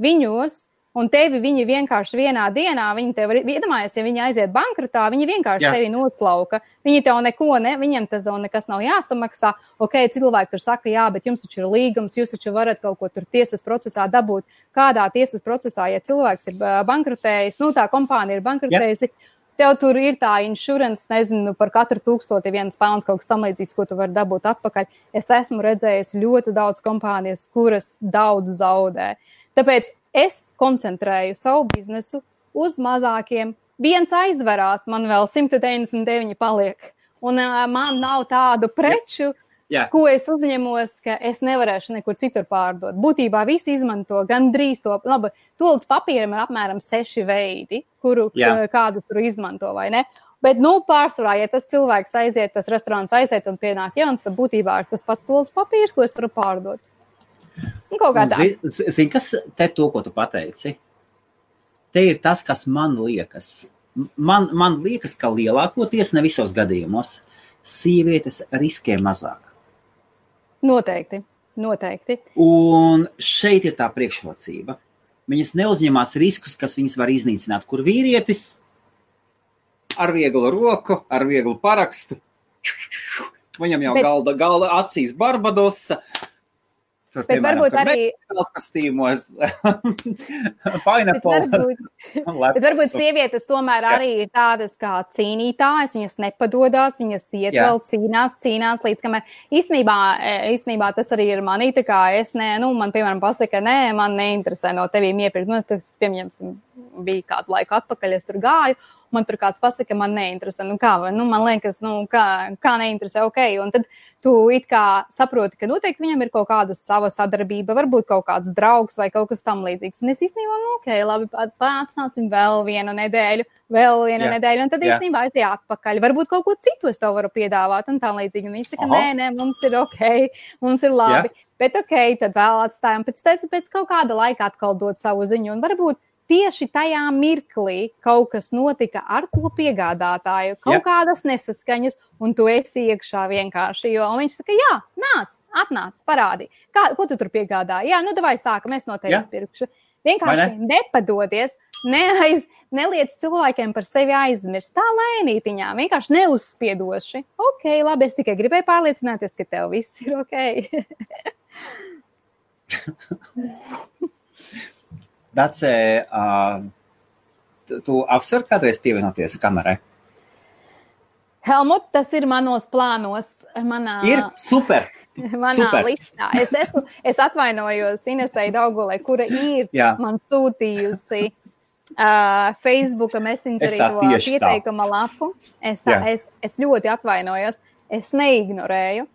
viņos, Un tevi viņi vienkārši vienā dienā, viņi tev iedomājas, ja viņi aiziet bankrotā, viņi vienkārši Jā. tevi noslauka. Viņi tev neko, ne, viņam tas vēl nekas nav jāsamaksā. Ok, cilvēki tur saka, jā, bet jums taču ir līgums, jūs taču varat kaut ko tur tiesas procesā dabūt. Kādā tiesas procesā, ja cilvēks ir bankrotējis, nu tā kompānija ir bankrotējusi, tev tur ir tā insurance, nezinu, par katru tūkstoti viens pāns kaut kas tam līdzīgs, ko tu vari dabūt atpakaļ. Es esmu redzējis ļoti daudz kompānijas, kuras daudz zaudē. Tāpēc es koncentrēju savu biznesu uz mazākiem. Viens aizverās, man vēl 199 paliek. Un uh, man nav tādu preču, Jā. ko es uzņemos, ka es nevarēšu nekur citur pārdot. Būtībā visi izmanto gandrīz to. Labi, tolus papīram ir apmēram seši veidi, kuru Jā. kādu tur izmanto. Bet, nu, pārsvarā, ja tas cilvēks aiziet, tas restorāns aiziet un pienāk jauns, tad būtībā ir tas pats tolus papīrs, ko es varu pārdot. Un kaut kā tā. Zini, zin, kas te to, ko tu pateici? Te ir tas, kas man liekas man, man liekas, ka lielākoties, ne visos gadījumos, sievietes riskē mazāk. Noteikti, noteikti. Un šeit ir tā priekšrocība. Viņas neuzņemās riskus, kas viņas var iznīcināt, kur vīrietis ar vieglu roku, ar vieglu parakstu. Viņam jau galda, galda acīs Barbadosa, Tur, bet piemēram, varbūt arī kostīmos, pineapple. bet varbūt, bet varbūt sievietes tomēr jā. arī ir tādas kā cīnītājas, viņas nepadodās, viņas iet jā. vēl cīnās, cīnās līdz kamēr īstenībā, e, īstenībā tas arī ir manī, tā kā es ne, nu, man, piemēram, pasaka, nē, man neinteresē no tevīm iepirkt, nu, tas, pieņemsim, bija kādu laiku atpakaļ, es tur gāju, man tur kāds pasaka, man neinteresē. Nu, kā, nu, man liekas, nu, kā, kā neinteresē, ok. Un tad tu it kā saproti, ka noteikti viņam ir kaut kāda sava sadarbība, varbūt kaut kāds draugs vai kaut kas tam līdzīgs. Un es īstenībā, nu, ok, labi, pārsnāsim vēl vienu nedēļu, vēl vienu Jā. nedēļu, un tad Jā. īstenībā aiziet atpakaļ. Varbūt kaut ko citu es tev varu piedāvāt, un tā līdzīgi. Un viņi saka, Aha. nē, nē, mums ir ok, mums ir labi. Jā. Bet ok, tad vēl atstājam. Pēc, pēc, kaut kāda laika atkal dot savu ziņu. Un varbūt tieši tajā mirklī kaut kas notika ar to piegādātāju, kaut ja. kādas nesaskaņas, un tu esi iekšā vienkārši. Jo viņš saka, jā, nāc, atnāc, parādi, kā, ko tu tur piegādāji. Jā, nu, vai sākam, es no tevis pirkšu. Vienkārši ne? nepadodies, neaiz, neliec cilvēkiem par sevi aizmirst. Tā lēnītiņā, vienkārši neuzspiedoši. Ok, labi, es tikai gribēju pārliecināties, ka tev viss ir ok. Dacē, tu apsver kādreiz pievienoties kamerai? Helmut, tas ir manos plānos. Manā, ir super. Manā super. listā. Es, esmu, es atvainojos Inesai Daugulē, kura ir Jā. man sūtījusi uh, Facebook messengerī to pieteikuma tā. lapu. Es, Jā. es, es ļoti atvainojos. Es neignorēju.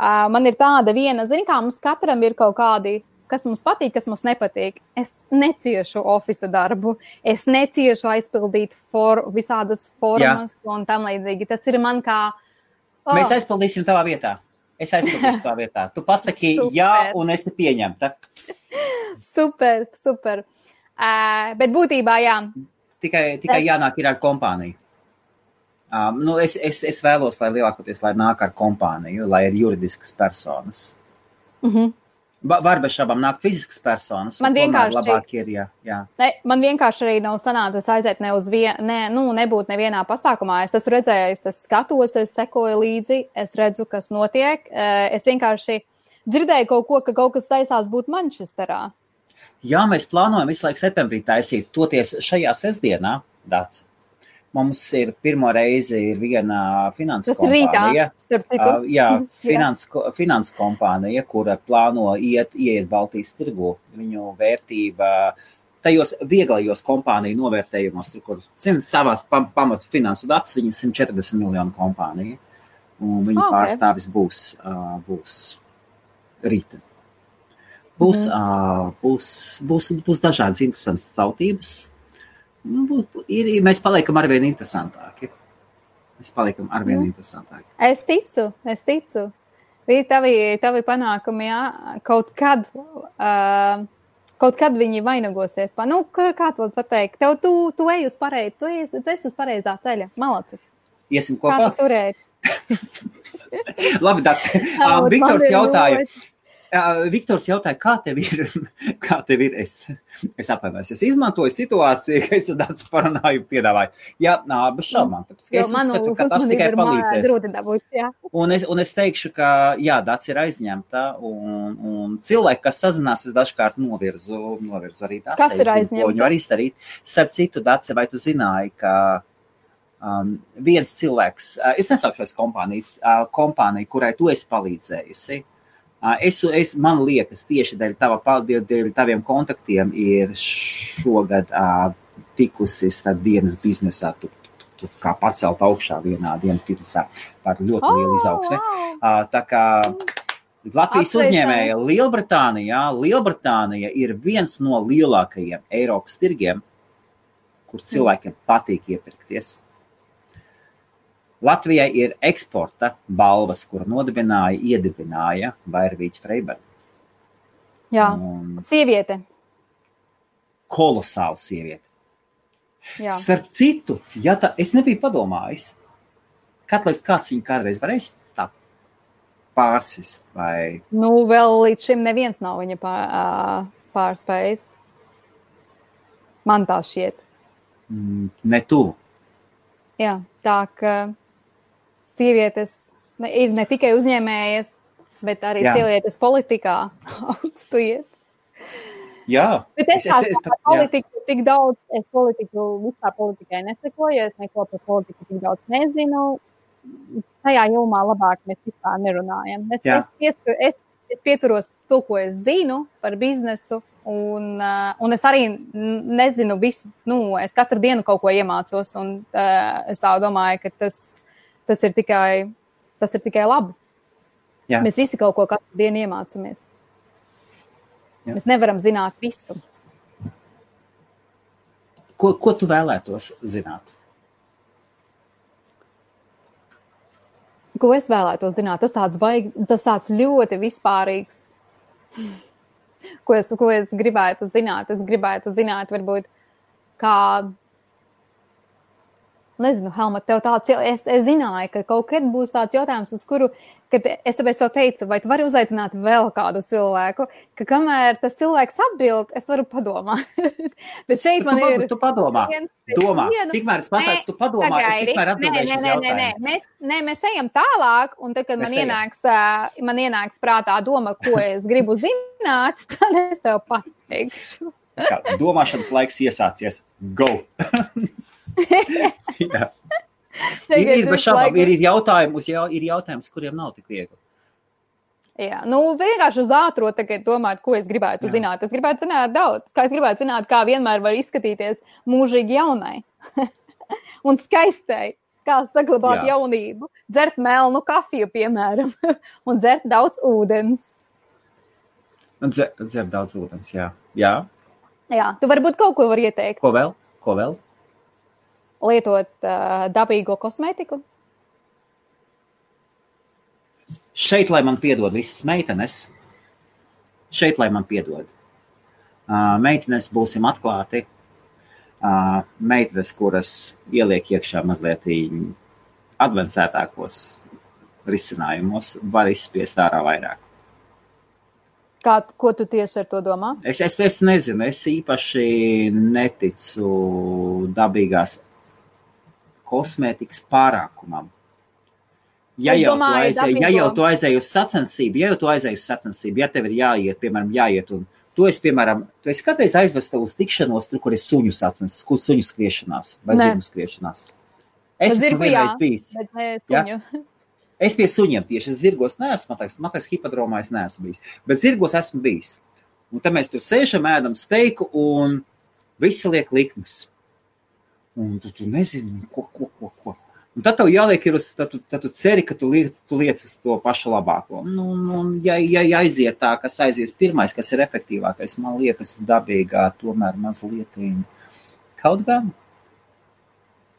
Uh, man ir tāda viena, zina, kā mums katram ir kaut kādi kas mums patīk, kas mums nepatīk. Es neciešu oficiālu darbu, es neciešu aizpildīt for, visādas formas Jā. un tam līdzīgi. Tas ir man kā. Oh. Mēs aizpildīsim tavā vietā. Es aizpildīšu tavā vietā. Tu pasaki super. jā, un es te pieņemtu. super, super. Uh, bet būtībā jā. Tikai, tikai jānāk ir ar kompāniju. Um, nu, es, es, es vēlos, lai lielākoties lai nāk ar kompāniju, lai ir juridiskas personas. Mm -hmm. Šaubām nākt fiziskas personas. Man vienkārši labāk ir, jā. jā. Ne, man vienkārši arī nav sanācis aiziet ne uz vienu, ne, nu, nebūt nevienā pasākumā. Es esmu redzējis, es skatos, es sekoju līdzi, es redzu, kas notiek. Es vienkārši dzirdēju kaut ko, ka kaut kas taisās būt Manchesterā. Jā, mēs plānojam visu laiku septembrī taisīt, toties šajā sestdienā, Dācis. Mums ir pirmo reizi ir viena finanses kompānija. Uh, jā, finans, finans kompānija, kura plāno iet, iet Baltijas tirgu. Viņu vērtība tajos vieglajos kompāniju novērtējumos, tur, kur savās pam, pamatu finansu datus, viņi 140 miljonu kompānija. Un viņu okay. pārstāvis būs, būs rīta. Būs, mm. būs, būs, būs dažādas interesantas tautības nu, ir, mēs paliekam arvien interesantāki. Mēs paliekam arvien nu, interesantāki. Es ticu, es ticu. Ir tavi, tavi panākumi, jā, kaut kad. Uh, Kaut kad viņi vainagosies. Nu, kā, to pateikt? Tev, tu, tu ej uz pareizi, tu, ej, tu esi uz pareizā ceļa. Malacis. Iesim kopā. Kā tu turēt? Labi, tāds. Viktors jautāja, Viktors jautāja, kā tev ir? Kā tev ir? Es, es atvainojos, es izmantoju situāciju, ka es tādu parunāju, piedāvāju. Jā, nā, bez šaubām. Es uzskatu, ka tas tikai palīdzēs. Dabūt, un, es, un es teikšu, ka jā, dats ir aizņemta, un, un cilvēki, kas sazinās, es dažkārt novirzu, novirzu arī tā. Kas ir aizņemta? Viņu var izdarīt. Starp citu, dats, vai tu zināji, ka um, viens cilvēks, uh, es nesaukšos kompāniju, uh, kompāniju, kurai tu esi palīdzējusi. Uh, es, es, man liekas, tieši dēļ, tava, dēļ, dēļ taviem kontaktiem ir šogad uh, tikusi starp dienas biznesā. Tu, tu, tu kā pacelt augšā vienā dienas biznesā par ļoti oh, lielu izaugsmi. Wow. Uh, tā kā Latvijas uzņēmēja Lielbritānijā, Lielbritānija ir viens no lielākajiem Eiropas tirgiem, kur cilvēkiem patīk iepirkties. Latvijai ir eksporta balvas, kur nodibināja, iedibināja Vairvīķa Freiberga. Jā, un sieviete. Kolosāla sieviete. Jā. Starp citu, ja tā, es nebiju padomājis, kad lai kāds viņu kādreiz varēs tā pārsist. Vai... Nu, vēl līdz šim neviens nav viņa pār, pārspējis. Man tā šķiet. Mm, ne tu. Jā, tā ka sievietes ir ne tikai uzņēmējas, bet arī Jā. sievietes politikā augstu iet. Jā, bet es, es, es, es politiku jā. tik daudz, es politiku vispār politikai nesekoju, es neko par politiku tik daudz nezinu. Tajā jomā labāk mēs vispār nerunājam. Es, es, es, es pieturos to, ko es zinu par biznesu, Un, uh, un es arī nezinu visu, nu, es katru dienu kaut ko iemācos, un uh, es tā domāju, ka tas, tas, ir, tikai, tas ir tikai labi. Jā. Mēs visi kaut ko katru dienu iemācāmies. Jā. Mēs nevaram zināt visu. Ko, ko tu vēlētos zināt? Ko es vēlētos zināt? Tas tāds, baig, tas tāds ļoti vispārīgs ko es, ko es gribētu zināt. Es gribētu zināt, varbūt, kā. Nezinu, Helma, tev tāds, es, es zināju, ka kaut kad būs tāds jautājums, uz kuru, es tāpēc tev teicu, vai tu vari uzaicināt vēl kādu cilvēku, ka kamēr tas cilvēks atbild, es varu padomāt. Bet šeit man tu, ir. Tu padomā, domā, tikmēr es pasaku, tu padomā, pagaidi. es tikmēr atbildēšu. Nē, nē, nē, nē, mēs, nē, mēs ejam tālāk, un tad, kad man ienāks, man ienāks prātā doma, ko es gribu zināt, tad es tev pateikšu. Domāšanas laiks iesācies. Go! ir, ir, šabām, ir, ir, jautājums, jā, ir jautājums, kuriem nav tik viegli. Jā, nu vienkārši uz ātro domāt, ko es gribētu Jā. zināt. Es gribētu zināt daudz. Kā es gribētu zināt, kā vienmēr var izskatīties mūžīgi jaunai un skaistai. Kā saglabāt Jā. jaunību, dzert melnu kafiju, piemēram, un dzert daudz ūdens. Dzert, dzert daudz ūdens, jā. jā. Jā, tu varbūt kaut ko vari ieteikt. Ko vēl? Ko vēl? Lietot uh, dabīgo kosmētiku? Šeit, lai man piedod visas meitenes, šeit, lai man piedod. Uh, meitenes būsim atklāti. Uh, meitenes, kuras ieliek iekšā mazliet advancētākos risinājumos, var izspiest ārā vairāk. Kā, ko tu tieši ar to domā? Es, es, es nezinu, es īpaši neticu dabīgās kosmētikas pārākumam. Ja jau, domāju, aizēj, ja jau tu aizēji uz sacensību, ja jau tu aizēji uz sacensību, ja tev ir jāiet, piemēram, jāiet un tu esi, piemēram, tu esi kādreiz aizvesta uz tikšanos, tur, kur ir suņu sacensības, kur suņu skriešanās vai zirgu skriešanās. Es esmu vienreiz bijis. Bet ne suņu. Ja? Es pie suņiem tieši zirgos neesmu, man liekas, man liekas, hipodromā es neesmu bijis, bet zirgos esmu bijis. Un tad mēs tur sēžam, ēdam steiku un visi liek likmes un tu, tu nezini, ko, ko, ko. ko. Un tad tev jāliek, ir tad, tu, tad tu ceri, ka tu liec, tu liec uz to pašu labāko. Nu, nu, ja, ja, ja aiziet tā, kas aizies pirmais, kas ir efektīvākais, man liekas, dabīgā, tomēr mazliet kaut gan.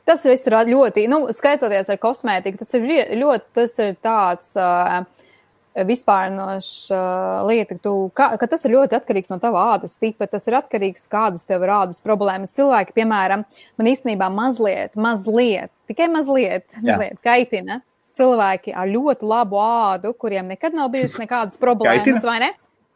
Tas viss ir ļoti, nu, skaitoties ar kosmētiku, tas ir ļoti, tas ir tāds. Uh, vispārnoša uh, lieta, ka, tu, ka, ka tas ir ļoti atkarīgs no tava ādas tipa. Tas ir atkarīgs no kādas tev ir ādas problēmas. Cilvēki, piemēram, man īstenībā mazliet, mazliet, tikai mazliet, mazliet kaitina cilvēki ar ļoti labu ādu, kuriem nekad nav bijušas nekādas problēmas, kaitina? vai ne?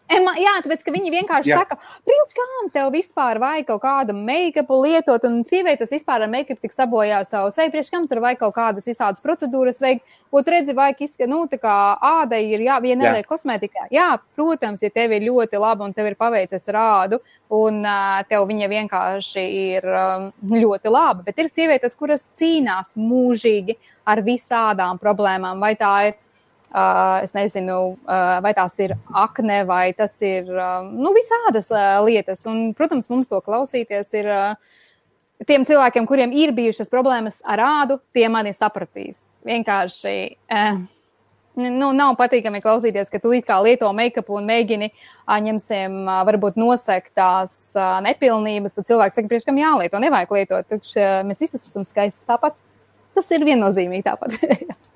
Ema, jā, tāpēc, viņi vienkārši jā. saka, priekš kām tev vispār vajag kaut kādu make-upu lietot, un sievietes vispār ar make-up tik sabojā savu seju, priekš kam tur vajag kaut kādas visādas procedūras veikt. Ot, redzi, vajag izskatīt, nu, tā kā āda ir, jā, viena neliek kosmētikā. Jā, protams, ja tev ir ļoti laba un tev ir paveicies ar ādu, un uh, tev viņa vienkārši ir um, ļoti laba, bet ir sievietes, kuras cīnās mūžīgi ar visādām problēmām, vai tā ir es nezinu, uh, vai tās ir akne, vai tas ir uh, nu, visādas lietas. Un, protams, mums to klausīties ir tiem cilvēkiem, kuriem ir bijušas problēmas ar ādu, tie mani sapratīs. Vienkārši. Uh, Nu, nav patīkami klausīties, ka tu kā lieto make-up un mēģini ņemsim, varbūt nosegt tās nepilnības. Tad cilvēks saka, priekš, kam jālieto, nevajag lietot. Tukš, mēs visi esam skaisti tāpat. Tas ir viennozīmīgi tāpat.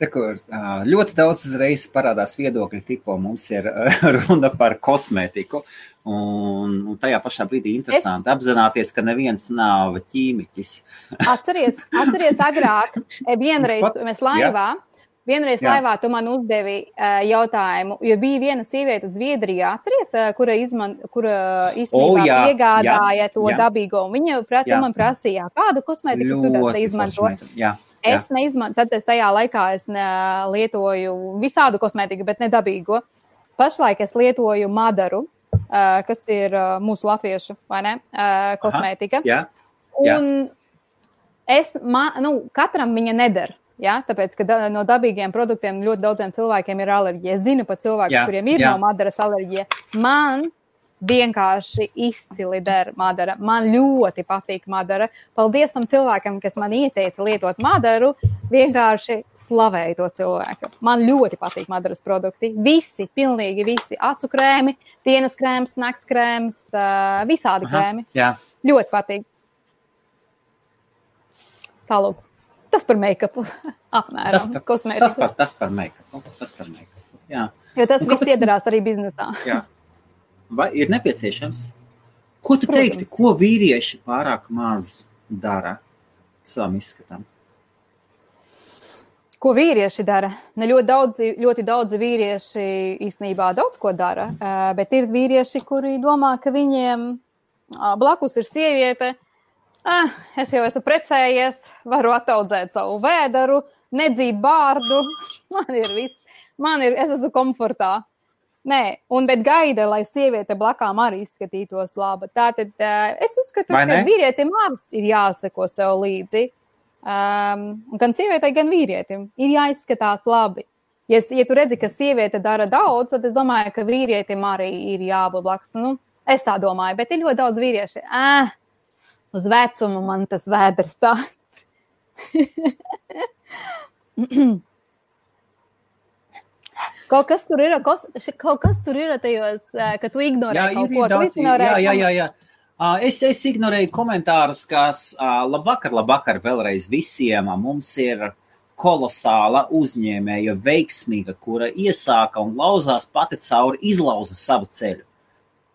Rekurs, ļoti daudz reizes parādās viedokļi, tikko mums ir runa par kosmētiku. Un, un tajā pašā brīdī interesanti es... apzināties, ka neviens nav ķīmiķis. atceries, atceries agrāk, vienreiz pat... mēs laivā. Jā. Vienreiz Jā. laivā tu man uzdevi uh, jautājumu, jo bija viena sieviete Zviedrijā, atceries, uh, kura, izman, kura īstenībā oh, jā, iegādāja jā, to jā. dabīgo. Viņa prat, man prasīja, kādu kosmētiku tu izmanto. Jā. Es neizmantoju, tad es tajā laikā es lietoju visādu kosmētiku, bet ne dabīgo. Pašlaik es lietoju madaru, kas ir mūsu latviešu ne, kosmētika. Aha, jā, jā. Un es, man, nu, katram viņa neder. Ja, tāpēc, ka da, no dabīgiem produktiem ļoti daudziem cilvēkiem ir alerģija. Es zinu pat cilvēkus, kuriem ir jā. no madaras alerģija. Man vienkārši izcili der Madara. Man ļoti patīk Madara. Paldies tam cilvēkam, kas man ieteica lietot Madaru. Vienkārši slavēju to cilvēku. Man ļoti patīk Madaras produkti. Visi, pilnīgi visi. Acu krēmi, dienas krēms, nakts krēms, visādi Aha, krēmi. Jā. Ļoti patīk. Tālāk. Tas par make-upu. Apmēram. Tas par, tas par, tas par make-upu. Tas par make-upu. Jā. Jo tas viss iedarās arī biznesā. Jā ir nepieciešams? Ko tu Protams. teiktu, ko vīrieši pārāk maz dara savam izskatam? Ko vīrieši dara? Ne ļoti daudz, ļoti daudz vīrieši īstenībā daudz ko dara, bet ir vīrieši, kuri domā, ka viņiem blakus ir sieviete. Ah, es jau esmu precējies, varu attaudzēt savu vēderu, nedzīt bārdu. Man ir viss, man ir, es esmu komfortā. Nē, un bet gaida, lai sieviete blakām arī izskatītos laba. Tātad uh, es uzskatu, Vai ka vīrietim abas ir jāseko sev līdzi. Um, gan sievietei, gan vīrietim ir jāizskatās labi. Ja, ja tu redzi, ka sieviete dara daudz, tad es domāju, ka vīrietim arī ir jābūt blakus. Nu, es tā domāju, bet ir ļoti daudz vīriešu. Ah, uz vecumu man tas vēders tāds. Kaut kas tur ir, kos, kaut kas tur ir tajos, ka tu ignorē jā, kaut ko daudz, ignorē. Jā, jā, jā. jā. Es, es ignorēju komentārus, kas labvakar, labvakar vēlreiz visiem. Mums ir kolosāla uzņēmēja, veiksmīga, kura iesāka un lauzās pati cauri, izlauza savu ceļu.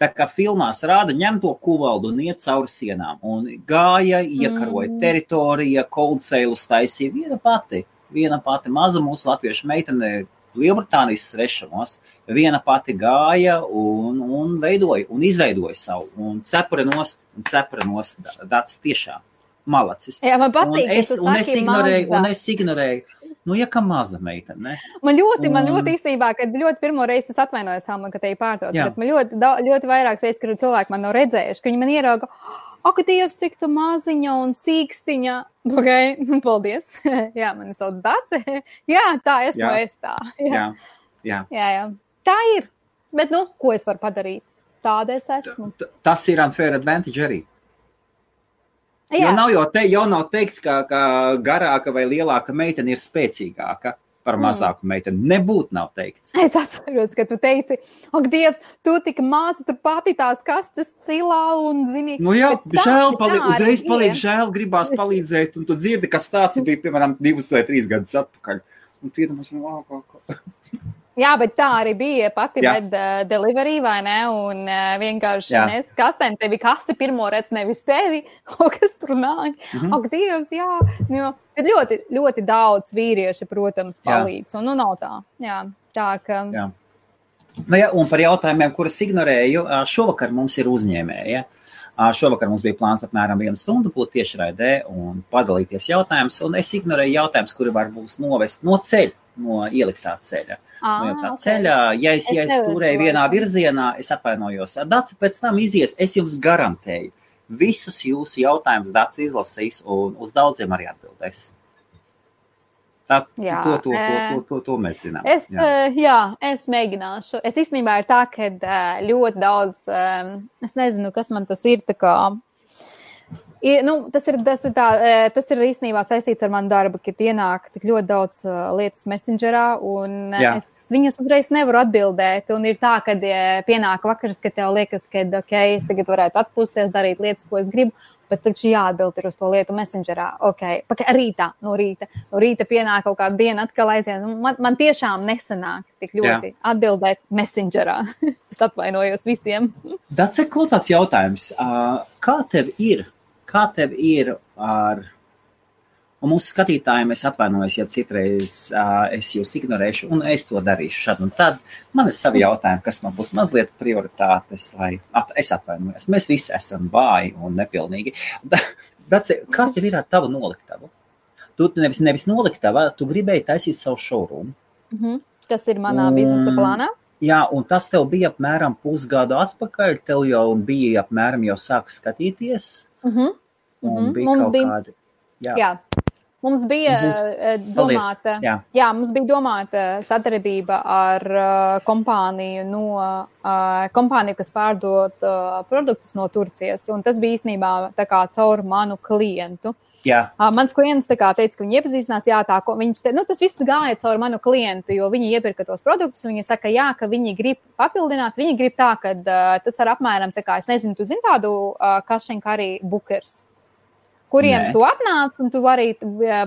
Tā kā filmās rāda, ņem to kuvaldu un iet cauri sienām. Un gāja, iekaroja mm. teritoriju, sales taisīja viena pati. Viena pati maza mūsu latviešu meitene Lielbritānijas svešumos, viena pati gāja un, un veidoja un izveidoja savu, un cepura nost, un cepura nost, tāds tiešām malacis. Jā, man patīk. Un es, un es ignorēju, maza. un es ignorēju, nu, ja kā maza meitene, ne? Man ļoti, un... man ļoti īstenībā, kad ļoti pirmo reizi es atvainojos, Alma, ka te ir pārtrauc, bet man ļoti, ļoti vairākas reizes, kad cilvēki man nav redzējuši, ka viņi man ierauga, ak, Dievs, cik tu maziņa un sīkstiņa. Okay, paldies. jā, man sauc Dāce. jā, tā esmu jā. es tā. Jā. Jā. Jā. jā, jā. Tā ir. Bet, nu, ko es varu padarīt? Tāda es esmu. T tas ir unfair advantage arī. Jā. Jo nav jau, te, jau nav teikts, ka, ka garāka vai lielāka meitene ir spēcīgāka par mm. mazāku meiteni. Nebūtu nav teikts. Es atceros, ka tu teici, ak, Dievs, tu tik maza, tu pati tās kastes cilā un zini. Nu jā, žēl, pali uzreiz palīdz, žēl, gribās palīdzēt, un tu dzirdi, ka stāsts bija, piemēram, divus vai trīs gadus atpakaļ. Un tu iedomājies, nu, kā, kā. Jā, bet tā arī bija pati med uh, delivery, vai ne? Un uh, vienkārši jā. nes kastēm tevi kasti pirmo redz, nevis tevi, o, kas tur nāk. Mm -hmm. Ak, Dievs, jā. Jo, bet ļoti, ļoti daudz vīrieši, protams, palīdz. Jā. Un nu nav tā. Jā, tā ka. Jā. Nu, ja, un par jautājumiem, kurus ignorēju, šovakar mums ir uzņēmēja. Šovakar mums bija plāns apmēram vienu stundu būt tiešraidē un padalīties jautājumus, un es ignorēju jautājumus, kuri var būs novest no ceļa, no ieliktā ceļa. Ah, no tā ok. ceļa, ja es, ja Es es turēju nevaru vienā virzienā, es atvainojos. Dats pēc tam izies, es jums garantēju. Visus jūsu jautājumus Dats izlasīs un uz daudziem arī atbildēs. Tā, Jā, to, to, to, ē, to, to, to mēs zinām. Es, Jā. jā. jā, es mēģināšu. Es īstenībā ir tā, ka ā, ļoti daudz, es nezinu, kas man tas ir. ir, nu, tas, ir, tas, ir tā, tas ir īstenībā saistīts ar manu darbu, kad ienāk tik ļoti daudz lietas messengerā, un Jā. es viņas uzreiz nevaru atbildēt. Un ir tā, ka pienāk vakars, kad tev liekas, ka ok, es tagad varētu atpūsties, darīt lietas, ko es gribu. Bet taču jāatbild ir uz to lietu messengerā. Ok, paka, rītā, no rīta. No rīta pienāk kaut kāda diena, atkal aiziet. Nu, Man, man tiešām nesanāk tik ļoti Jā. atbildēt messengerā. es atvainojos visiem. Ir kaut kāds jautājums. Kā tev ir? Kā tev ir ar. Un mūsu skatītājiem es atvainojos, ja citreiz uh, es jūs ignorēšu, un es to darīšu šad un tad. Man ir savi jautājumi, kas man būs mazliet prioritātes, lai at, es atvainojos. Mēs visi esam vāji un nepilnīgi. Dats, kā tev ir ar tavu noliktavu? Tu nevis, nevis noliktava, tu gribēji taisīt savu šorumu. Mhm. Tas ir manā biznesa Un- plānā. Jā, un tas tev bija apmēram pusgadu atpakaļ. Tev jau bija apmēram jau sāk skatīties. Mhm. Un Mhm. bija Mums bija- kādi. Jā, Jā. Mums bija Mhm. eh, domāta, Jā. jā, mums bija domāta sadarbība ar uh, kompāniju, no, uh, kompāniju, kas pārdod produktus no Turcijas. Tas bija īstenībā kā caur manu klientu. jā, Uh, mans klients kā teica, ka viņi iepazīstinās, jā, tā, viņš te, nu, tas viss gāja caur manu klientu, jo viņi iepirka tos produktus. Viņi saka, jā, ka viņi grib papildināt. Viņi grib tā, ka uh, tas ir apmēram tā kā, es nezinu, tu zini tādu uh, kašņu arī bookers kuriem Nē. tu atnāc, un tu vari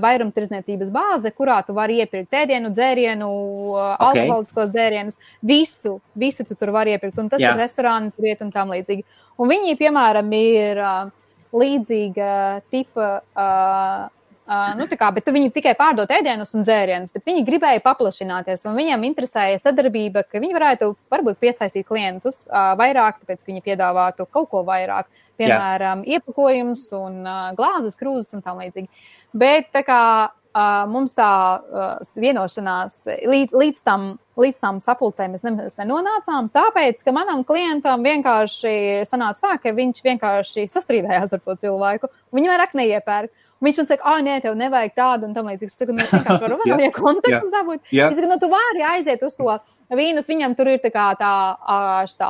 vairumtirdzniecības bāze, kurā tu vari iepirkt ēdienu, dzērienu, uh, Ok. alkoholiskos dzērienus, visu, visu tu tur vari iepirkt, un tas Jā. ir restorāni, tur iet un tam līdzīgi. Un viņi, piemēram, ir uh, līdzīga tipa. Uh, Uh, nu, kā, bet viņi tikai pārdod ēdienus un dzērienus, bet viņi gribēja paplašināties. un Viņiem interesēja sadarbība, ka viņi varētu varbūt piesaistīt klientus uh, vairāk, tāpēc viņi piedāvātu kaut ko vairāk, piemēram, iepakojums un uh, glāzes, krūzes un tam līdzīgi. Bet tā kā mums tā vienošanās līdz, līdz, tam, līdz tam sapulcēm mēs, ne, mēs nenonācām, tāpēc, ka manam klientam vienkārši sanāca tā, ka viņš vienkārši sastrīdējās ar to cilvēku. Viņu vairāk neiepērk. Viņš man saka, ah, nē, tev nevajag tādu un tam līdzīgi. Es saku, nu, es vienkārši varu Jā. vienā kontekstā dabūt. Jā. Es saku, nu, tu vari aiziet uz to vīnus, viņam tur ir tā kā tā, tā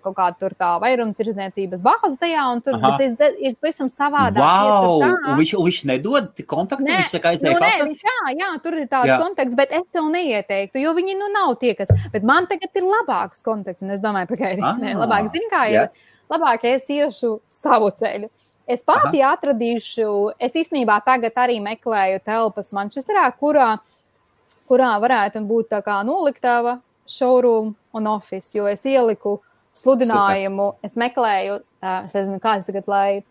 kaut kāda tur tā vairumtirdzniecības bāze tajā, un tur tas ir pavisam savādāk. wow! Un viņš, un viņš nedod kontaktu. Nē, Viņš saka, Nu, aizēj nē, viņš, jā, jā, tur ir tāds Jā. jā. konteksts, bet es tev neieteiktu, jo viņi nu nav tie, kas. Bet man tagad ir labāks konteksts, un es domāju, pagaidi, Ah, labāk zini, kā jā. ir. Labāk es iešu savu ceļu. Es pati atradīšu, es īstenībā tagad arī meklēju telpas Manchesterā, kurā, kurā varētu būt tā kā noliktava, showroom un office, jo es ieliku sludinājumu, Super. es meklēju, es nezinu, kā es tagad, lai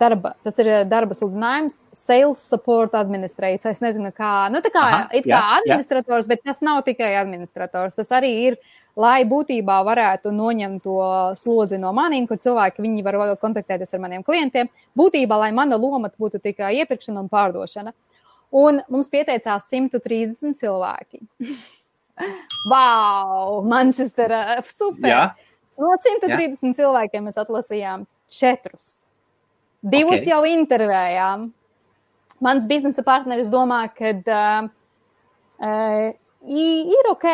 darba, tas ir darba sludinājums, sales support administrator. Es nezinu, kā, nu tā kā, Aha, it kā jā, jā. administrators, bet tas nav tikai administrators. Tas arī ir, lai būtībā varētu noņemt to slodzi no maniem, kur cilvēki viņi var kontaktēties ar maniem klientiem. Būtībā, lai mana loma būtu tikai iepirkšana un pārdošana. Un mums pieteicās 130 cilvēki. wow! Manchestera! Super! Jā, No 130 Jā. cilvēkiem mēs atlasījām četrus. Divus Ok. okay. jau intervējām. Mans biznesa partneris domā, ka uh, uh, ir ok.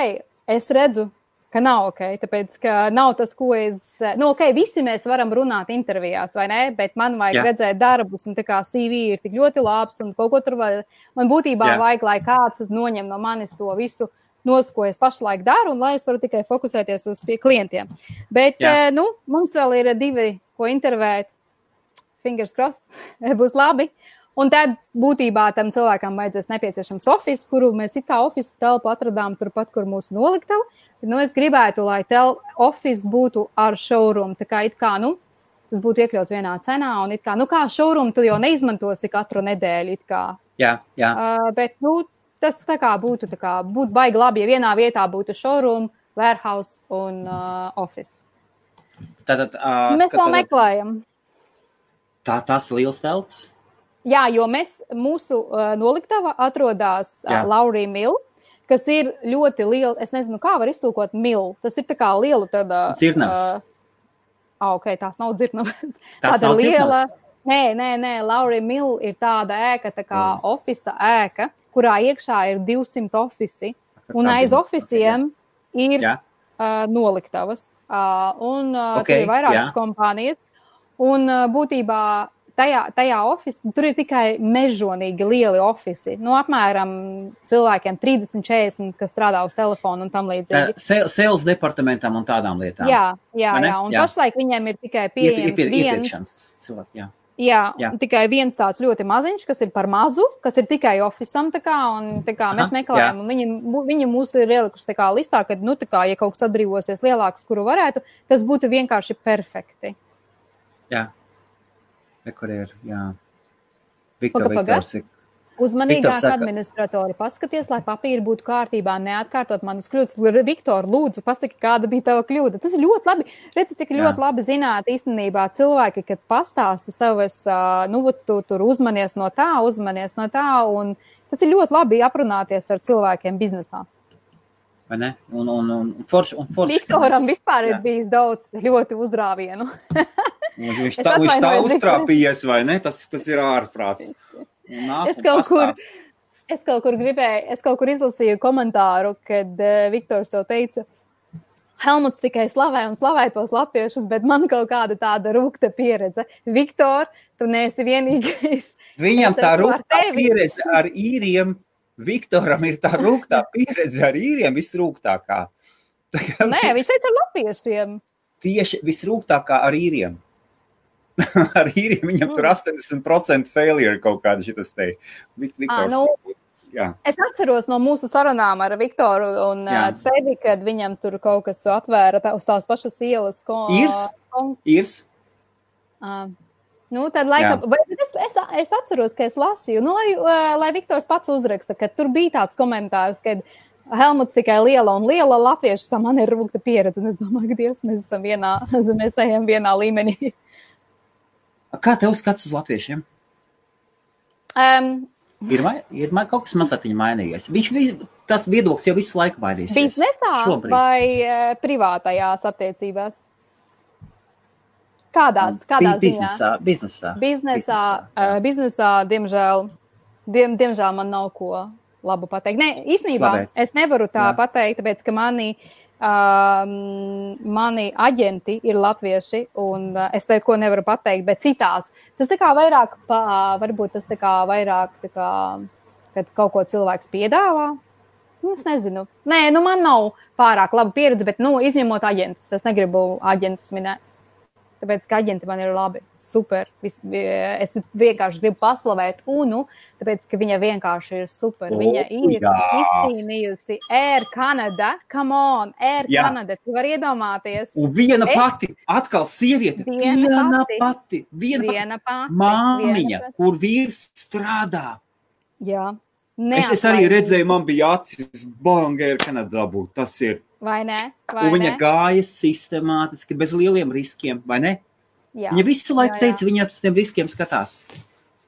Es redzu, ka nav ok. Tāpēc, ka nav tas, ko es. Nu, ok, visi mēs varam runāt intervijās, vai ne? Bet man vajag Jā. Redzēt darbus, un tā kā CV ir tik ļoti labs, un kaut ko tur vajag. Man būtībā Jā. Vajag, lai kāds noņem no manis to visu nos, ko es pašlaik daru, un lai es varu tikai fokusēties uz klientiem. Bet, Jā. nu, mums vēl ir divi, ko intervēt. Fingers crossed, būs labi. Un tad būtībā tam cilvēkam vajadzēs nepieciešams oficiāls, kuru mēs it kā oficiālu telpu atradām turpat, kur mūsu noliktava. Nu, es gribētu, lai oficiāls būtu ar showroom. Tā kā it kā, nu, tas būtu iekļauts vienā cenā, un it kā, nu, kā showroom tu jau neizmantosi katru nedēļu. jā, jā. Uh, bet nu, tas kā būtu, kā, būtu baigi labi, ja vienā vietā būtu showroom, warehouse un uh, office. Tātad, uh, Mēs vēl meklējam. Tā, ir liels telpas. Jā, jo mēs, mūsu uh, noliktava atrodas uh, Laurija Mila, kas ir ļoti liela. Es nezinu, kā var iztulkot milu. Tas ir tā kā liela tāda. Dzirnavs. Uh, ah, ok, tās nav dzirnavas. Tās tāda nav liela. dzirnavas? Nē, nē, nē, Laurija Mila ir tāda ēka, tā kā mm. oficiāla ēka, kurā iekšā ir 200 ofici. Un aiz oficiem ir Jā. uh, noliktavas. Uh, un uh, Ok, tur ir vairākas jā. kompānijas. Un būtībā tajā, tajā oficiālā tur ir tikai mežonīgi lieli oficiāli. Nu, apmēram cilvēkiem 30, 40, kas strādā uz telefona un tam līdzīgi. Sales departamentam un tādām lietām. Jā, jā, jā. un Jā. pašlaik viņiem ir tikai pieejams iepir- viens. cilvēki. Jā. Jā, Jā. jā. tikai viens tāds ļoti maziņš, kas ir par mazu, kas ir tikai oficiālam. Mēs Aha, meklējam, un viņi, viņi mūs ir ielikuši listā, ka, nu, kā, ja kaut kas atbrīvosies lielāks, kuru varētu, tas būtu vienkārši perfekti. Jā. Kur ir? Jā. Viktor. Viktors ir. Uzmanīgāk, saka- administratori, paskaties, lai papīri būtu kārtībā, neatkārtot manas kļūdas. Viktor, lūdzu, pasaki, kāda bija tava kļūda. Tas ir ļoti labi. Redziet, cik Jā. ļoti labi zināt īstenībā cilvēki, kad pastāsta savas, nu, tu tur uzmanies no tā, uzmanies no tā, un tas ir ļoti labi aprunāties ar cilvēkiem biznesā. Vai ne? Un, un, un, forši. Un forši Viktoram vispār ir Jā. bijis daudz ļoti uzrāvienu. Viņš tā, viņš tā uztrāpījies, vai ne? Tas, tas ir ārprāts. Nāk, Es kaut kur-. Es kaut kur gribēju, es kaut kur izlasīju komentāru, kad uh, Viktors to teica. Helmuts tikai slavē un slavē tos latviešus, bet man kaut kāda tāda rūkta pieredze. Viktor, tu neesi vienīgais. Viņam Es tā tevi. pieredze ar īriem. Viktoram ir tā rūktā pieredze ar īriem visrūktākā. Tā kā Nē, viņš teica ar latviešiem. Tieši visrūktākā ar īriem. ar īriem viņam tur Mm. 80% failure kaut kāda šitas te. Viktors, nu, jā. Es atceros no mūsu sarunām ar Viktoru un Jā. tevi, kad viņam tur kaut kas atvēra tā, uz tās pašas ielas. Ko, Īrs? kon- Īrs, Uh, nu, tad, laikam, vai, es, es, es atceros, ka es lasīju, nu, lai, lai Viktors pats uzraksta, ka tur bija tāds komentārs, ka Helmuts tikai liela un liela latviešu sam man ir rūkta pieredze. Es domāju, ka Dievs, mēs esam vienā, mēs ejam vienā līmenī. kā tev skats uz latviešiem? Um, Ir, vai, ir mai- kaut kas mazliet mainījies. Viņš vi- tas viedoklis jau visu laiku mainīsies. biznesā vai privātajās attiecībās? Kādās? Kādās Bi- ziņā? biznesā, biznesā. Biznesā, biznesā diemžēl, diem, diemžēl man nav ko labu pateikt. Nē, īstenībā Slavēt. es nevaru tā Jā. pateikt, tāpēc ka mani, um, mani aģenti ir latvieši, un uh, es neko nevaru pateikt, bet citās. Tas tā kā vairāk, pa, varbūt tas tā kā vairāk, tā kā, kad kaut ko cilvēks piedāvā. Nu, es nezinu. Nē, nu man nav pārāk laba pieredze, bet, nu, izņemot aģentus, es negribu aģentus minēt. Tāpēc, ka aģenti man ir labi, super. Vis, es vienkārši gribu paslavēt UNU, tāpēc, ka viņa vienkārši ir super. O, Viņa ir jā. izcīnījusi Air Canada. Come on, Air Jā. Canada. Tu vari iedomāties. Un viena Es- pati, atkal sieviete, Viena viena pati. pati, viena Viena pati. māmiņa, viena pati. kur vīrs strādā. Jā. Es, es arī Neatlaidīgi. redzēju, man bija acis, ir Kanadā. Tas ir. Vai ne? Vai viņa ne? gāja sistemātiski, bez lieliem riskiem, vai ne? Jā. Viņa visu laiku Jā, jā. teica, viņa uz tiem riskiem skatās.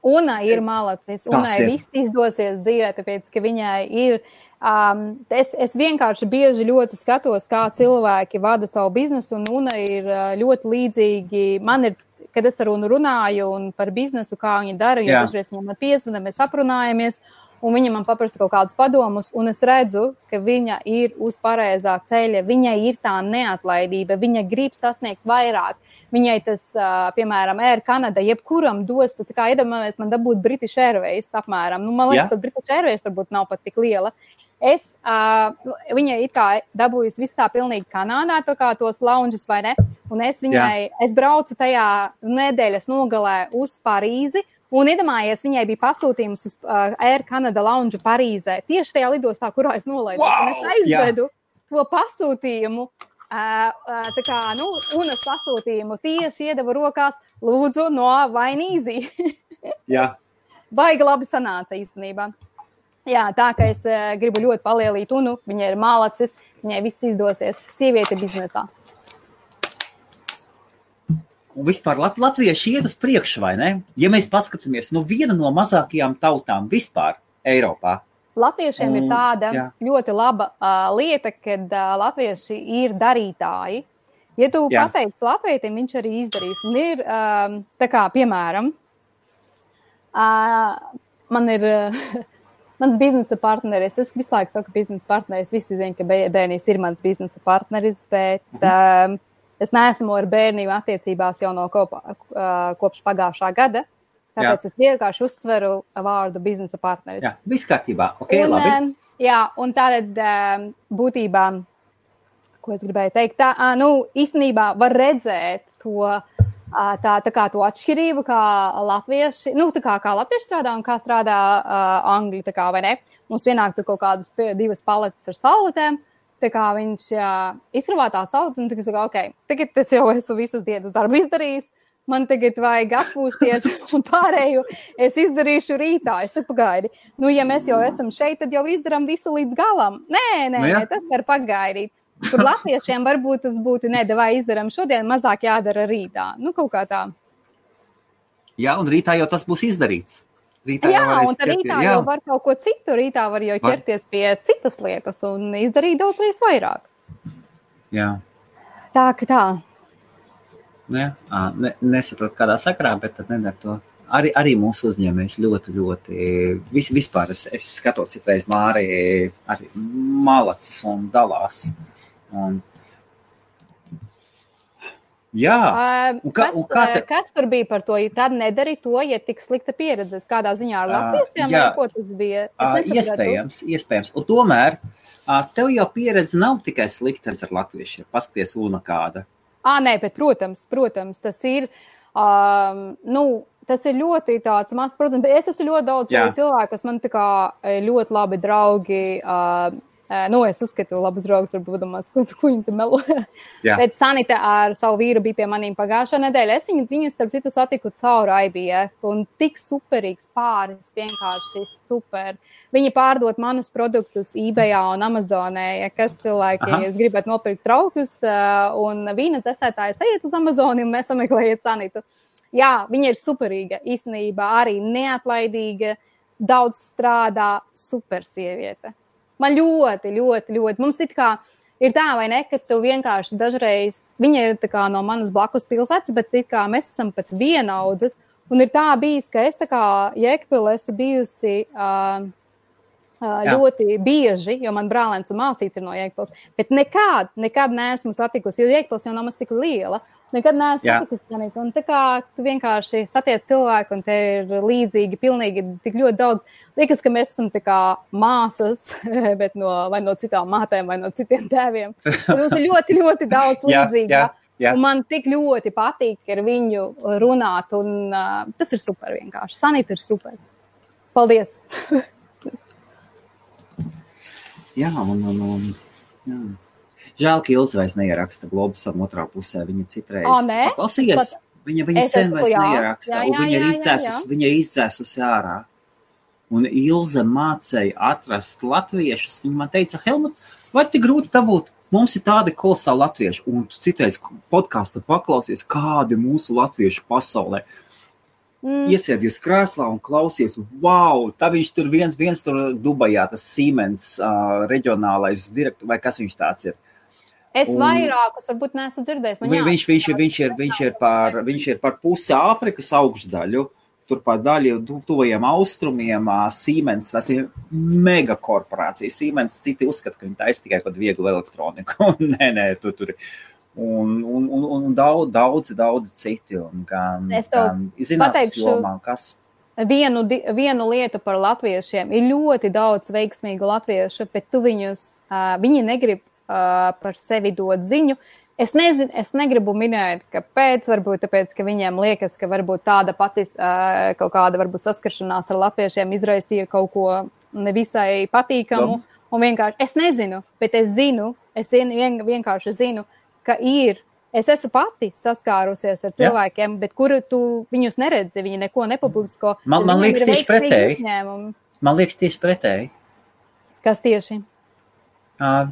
Una ir malacis, Unai ir. viss izdosies dzīvē, tāpēc, ka viņai ir. Um, es, es vienkārši bieži ļoti skatos, kā cilvēki vada savu biznesu, un Una ir uh, ļoti līdzīgi. Man ir, kad es ar Unu runāju un par biznesu, kā viņi dara, jo dažreiz viņam piezvana, mēs aprunājamies. Un viņa man paprasa kaut kādus padomus, un es redzu, ka viņa ir uz pareizā ceļa. Viņai ir tā neatlaidība, viņa grib sasniegt vairāk. Viņai tas, piemēram, Air Canada, jebkuram dos, tas kā iedomājamies, man dabūt British Airways apmēram. Nu, man liekas, Jā. ka British Airways varbūt nav pat tik liela. Es, uh, viņai ir tā dabūjusi visu tā pilnīgi Kanādā, tā kā tos lounges vai ne. Un es viņai, Jā. es braucu tajā nedēļas nogalē uz Parīzi. Un iedomājies, viņai bija pasūtījums uz uh, Air Canada lounge Parīzē. Tieši tajā lidostā, kurā es nolaidu. Wow! Es aizvedu to pasūtījumu. Uh, uh, tā kā, nu, unas pasūtījumu tieši iedeva rokās, lūdzu, no Vainīzī. Jā, Baigi labi sanāca īstenībā. Jā, tā kā es uh, gribu ļoti palielīt unu, viņa ir malacis. viņai viss izdosies. Sieviete biznesā. Vispār lat latvieši iet uz priekšu, vai ne? Ja mēs paskatāmies, nu viena no mazākajām tautām vispār Eiropā. Latviešiem ir Un- tāda jā. ļoti laba uh, lieta, kad uh, latvieši ir darītāji. Ja tu Jā. pateiksi latvietim, viņš arī izdarīs. Un ir, um, tā kā, piemēram, uh, man ir uh, mans biznesa partneris. Es visu laiku saku, biznesa partneris. Visi zina, ka Bē- Bērnīs ir mans biznesa partneris, bet um, es neesmu ar bērniem attiecībās jau no kopā, uh, kopš pagājušā gada. Tāpēc es vienkārši uzsveru vārdu biznesa partneris. Jā, viss kārtībā. Ok, un, labi. jā, un tātad būtībā, ko es gribēju teikt, tā, nu, īstenībā var redzēt to, tā, tā kā to atšķirību, kā latvieši, nu, tā kā, kā latvieši strādā un kā strādā uh, angļi, tā kā, vai ne? Mums pienāk tur kaut kādas divas paletes ar salvetēm, tā kā viņš uh, izkrāvā tā salvetes, un tagad saka, ok, tagad es jau esmu visu dienas darbu izdarījis, man tagad vajag atpūsties, un pārējo es izdarīšu rītā. Es saku, pagaidi, nu, ja mēs jau esam šeit, tad jau izdarām visu līdz galam. Nē, nē, Nu nē tas var pagaidīt. Tur latviešiem varbūt tas būtu, ne, vai izdarām šodien, mazāk jādara rītā. Nu, kaut kā tā. Jā, un rītā jau tas būs izdarīts. Rītā Jā, un tad ķerties- rītā jā. jau var kaut ko citu. Rītā var jau Var. ķerties pie citas lietas un izdarīt daudz reizes vairāk. Jā. Tā ka tā. Ne, Ā, ne, nesaprotu, kādā sakrā, bet tad nedara to. Arī, arī mūsu uzņēmējs ļoti, ļoti. Vis, vispār es, es skatos, citreiz Mārija arī malacis un dalās. Un... Jā, Un kā- kas, un kā te- kas tur bija par to? Ja tad nedari to, ja tik slikta pieredze. Kādā ziņā ar Ā, latviešiem vai ko tas bija? Ā, iespējams, iespējams. Un tomēr ā, tev jau pieredze nav tikai slikta ar latviešiem. Paskaties, una kāda. À, nē, bet, protams, protams, tas ir. Um, nu, Tas ir ļoti tāds mazs, protams, bet es esmu ļoti daudz cilvēku, kas man tā kā ļoti labi draugi. Uh, nu, es uzskatu, labas draugas, varbūt domās, ko, ko viņi te melo. Jā. Bet Sanita ar savu vīru bija pie maniem pagājušā nedēļa. Es viņu, viņu starp citu, satiku caur IBF. Un tik superīgs pāris, vienkārši super. Viņi pārdod manus produktus eBay un Amazonē. Ja kas cilvēki, es gribētu nopirkt traukus un vīna testētājs, ejiet uz Amazoni un mēs sameklējiet Sanitu. Jā, viņa ir superīga, īstenībā arī neatlaidīga, daudz strādā, super sieviete. Man ļoti, ļoti, ļoti. Mums it kā ir tā, vai ne, ka tu vienkārši dažreiz, viņa ir no manas blakus pilsētas, bet mēs esam pat vienaudzes. Un ir tā bijis, ka es tā kā Jēkpilē esmu bijusi. Uh, Jā. ļoti bieži, jo man brālēns un māsīts ir no Jēkabūras. Bet nekad, nekad neesmu satikusi, jo Jēkabūras jau nav maz tik liela. Nekad neesmu Jā. satikusi Sanītu. Un tā kā tu vienkārši satiec cilvēku, un te ir līdzīgi, pilnīgi tik ļoti daudz. Liekas, ka mēs esam māsas, bet no, vai no citām mātēm, vai no citiem tēviem. Mums ir ļoti, ļoti daudz Jā, līdzīga. jā, jā. Un man tik ļoti patīk ar viņu runāt, un uh, tas ir super vienkārši. Sanīta ir super. Paldies! Jā, un, un, un, jā. Žēl, ka Ilza vairs neieraksta globusam otrā pusē. Viņa citreiz O? Klausījies, Es pat- viņa, viņa Es sen vairs jā, neieraksta. jā, un jā, viņa ir jā, jā, izdzēsus, jā. viņa ir izdzēsusi ārā. Un Ilza mācīja atrast latviešus. Viņa man teica, Helmut, vai tik grūti dabūt? Mums ir tādi kolosāli latvieši, un tu citreiz podkāstu paklausies, kādi mūsu latvieši pasaulē. Mm. Iesēdies krēslā un klausies, wow, tā viņš tur viens, viens tur Dubajā, tas Siemens uh, reģionālais direktors, vai kas viņš tāds ir. Es Un- vairākus varbūt neesmu dzirdējis. Vi, viņš, viņš, viņš, ir, viņš, ir par, viņš ir par pusi Āfrikas augšdaļu, turpat daļu tu- tuvajiem austrumiem. Siemens, tas ir mega korporācija. Siemens citi uzskata, ka viņi taisa tikai kaut kādu vieglu elektroniku. nē, nē, tu tur. Un, un, un, un daudz, daudz, daudz citi. Un gan, Es tev gan zinātnes pateikšu- jomā, kas. vienu, vienu lietu par latviešiem. Ir ļoti daudz veiksmīgu latviešu, bet tu viņus, uh, viņi negrib par sevi dot ziņu. Es, nezinu, es negribu minēt, kāpēc. Varbūt tāpēc, ka viņiem liekas, ka tāda pati kaut kāda varbūt saskaršanās ar latviešiem izraisīja kaut ko nevisai patīkamu. Un vienkārši es nezinu, bet es zinu, es vien, vien, vienkārši zinu, ka ir. Es esmu pati saskārusies ar Jā. cilvēkiem, bet kuru tu viņus neredzi, viņi neko nepublisko. Man- man liekas tieši pretēji. Man liekas, tieši pretēji. Kas tieši? Uh,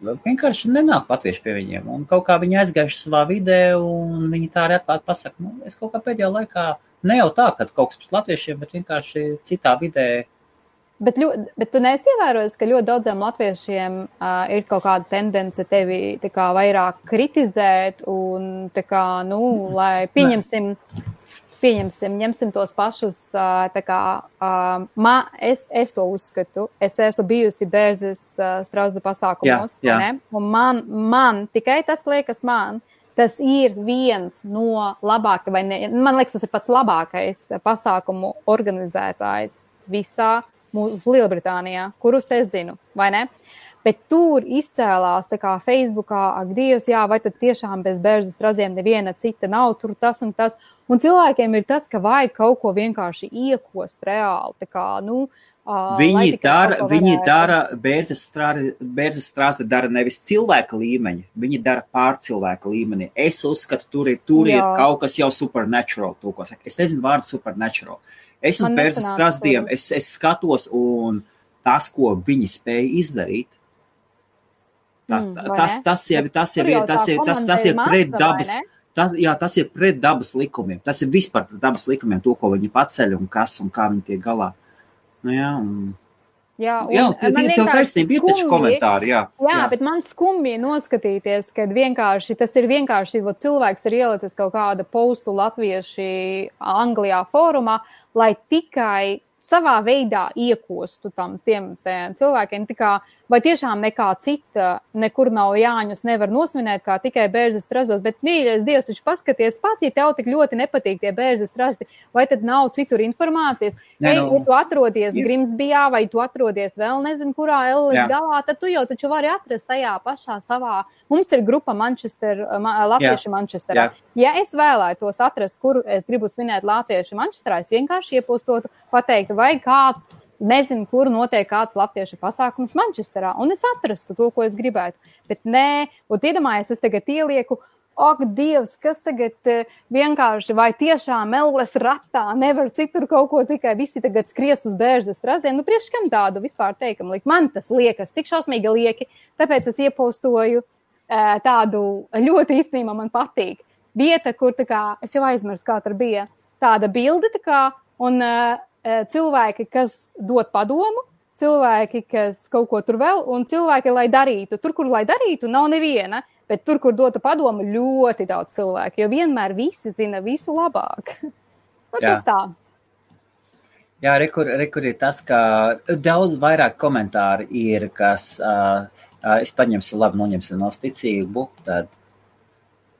vienkārši nenāk latvieši pie viņiem. Un kaut kā viņi aizgājuši savā vidē, un viņi tā arī atklāti pasaka, nu, es kaut kā pēdējā laikā ne jau tā, ka kaut kas pret latviešiem, bet vienkārši citā vidē. Bet, ļo, bet tu neesi ievērojis, ka ļoti daudziem latviešiem uh, ir kaut kāda tendence tevi kā, vairāk kritizēt, un kā, nu, lai pieņemsim, pieņemsim, ņemsim tos pašus, kā, ma, es, es to uzskatu, es esmu bijusi Bērzes strauza pasākumos, jā, jā. man, man, tikai tas liekas man, tas ir viens no labākajiem, vai ne, man liekas, tas ir pats labākais pasākumu organizētājs visā Lielbritānijā, kurus es zinu, vai ne? Bet tur izcēlās tā kā Facebookā, ak, Dievs, jā, vai tad tiešām bez bērnu straziem neviena cita nav, tur tas un tas. Un cilvēkiem ir tas, ka vajag kaut ko vienkārši iekost reāli. Kā, nu, viņi dara, viņi dara bērnas strāsti, dara nevis cilvēka līmeņa, viņi dara pārcilvēka līmenī. Es uzskatu, tur ir, tur Jā. ir kaut kas jau supernatural. Es nezinu vārdu supernatural. Es uz bērnas strāstiem, es, es skatos un tas, ko viņi spēja izdarīt, Tas, mm, tas, tas, jau, tas, jau, tas, ir, tas, tas ir pret dabas. Tas, jā, tas ir pret dabas likumiem. Tas ir vispār pret dabas likumiem, to, ko viņi paceļ un kas un kā viņi tiek galā. Nu, jā, un, Jā, jā tie ir taisnība, ir taču komentāri, jā. Jā, jā. bet man skumji noskatīties, ka vienkārši tas ir vienkārši, jo cilvēks ir ielicis kaut kādu postu latvieši Anglijā fórumā, lai tikai savā veidā iekostu tam tiem cilvēkiem. Tā kā uh, vai tiešām nekā cita nekur nav jāņus, nevar nosvinēt, kā tikai bērnu strazos. Bet, mīļais Dievs, taču paskaties pats, ja tev tik ļoti nepatīk tie bērnu strasti, vai tad nav citur informācijas? Ne, Ei, nu, ja tu atrodies. Grimsbijā, vai tu atrodies vēl nezinu, kurā Ellis galā, tad tu jau taču vari atrast tajā pašā savā. Mums ir grupa Manchester, Latvieši Manchesterā. Ja es vēlētos atrast, kur es gribu svinēt Latvieši Manchesterā, es vienkārši iepostotu, pateiktu, vai kāds nezinu, kur notiek kāds latviešu pasākums Manchesterā, un es atrastu to, ko es gribētu. Bet nē, un iedomājieties, es tagad ielieku. Ak, Dievs, kas tagad uh, vienkārši vai tiešām Elvis ratā nevar citur kaut ko tikai visi tagad skries uz bērnu strazienu. Nu, priekš kam tādu vispār teikam, liek man tas liekas tik šausmīgi lieki, tāpēc es iepostoju uh, tādu ļoti īstenībā man patīk. Vieta, kur kā, es jau aizmirsu, kā tur bija, tāda bilde tā kā, un uh, cilvēki, kas dod padomu, cilvēki, kas kaut ko tur vēl, un cilvēki, lai darītu. Tur, kur lai darītu, nav neviena, bet tur, kur dotu padomu, ļoti daudz cilvēku, jo vienmēr visi zina visu labāk. nu, tas tā. Jā, rekur, rekur ir tas, ka daudz vairāk komentāru ir, kas uh, es paņemšu, labi, noņemšu no ticību, tad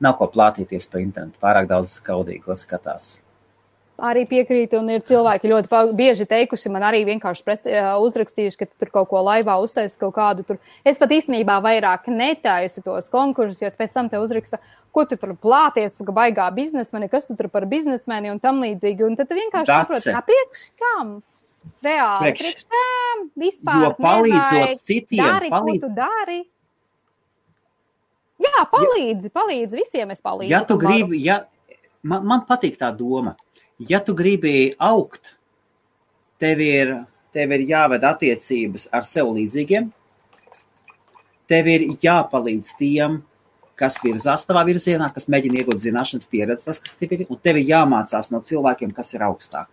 nav ko plātīties pa internetu. Pārāk daudz skaudīgo skatās arī piekrītu, un ir cilvēki ļoti bieži teikuši, man arī vienkārši pres, uzrakstījuši, ka tur kaut ko laivā uztais kaut kādu tur. Es pat īstenībā vairāk netaisu tos konkursus, jo pēc tam te uzraksta, ko tu tur plāties, ka baigā biznesmeni, kas tu tur par biznesmeni un tam līdzīgi. Un tad tu vienkārši saproti, kāpēc kam? Reāli, priekš, priekš tām vispār. Jo palīdzot nevajag, citiem, dari, palīdz. tu dari. Jā, palīdzi, ja, palīdzi visiem es palīdzu. Ja tu gribi, ja, man, man patīk tā doma ja tu gribi augt, tev ir, tev ir jāved attiecības ar sev līdzīgiem. Tev ir jāpalīdz tiem, kas virzās tavā virzienā, kas mēģina iegūt zināšanas, pieredzi, tas, kas tev ir, un tev ir jāmācās no cilvēkiem, kas ir augstāk.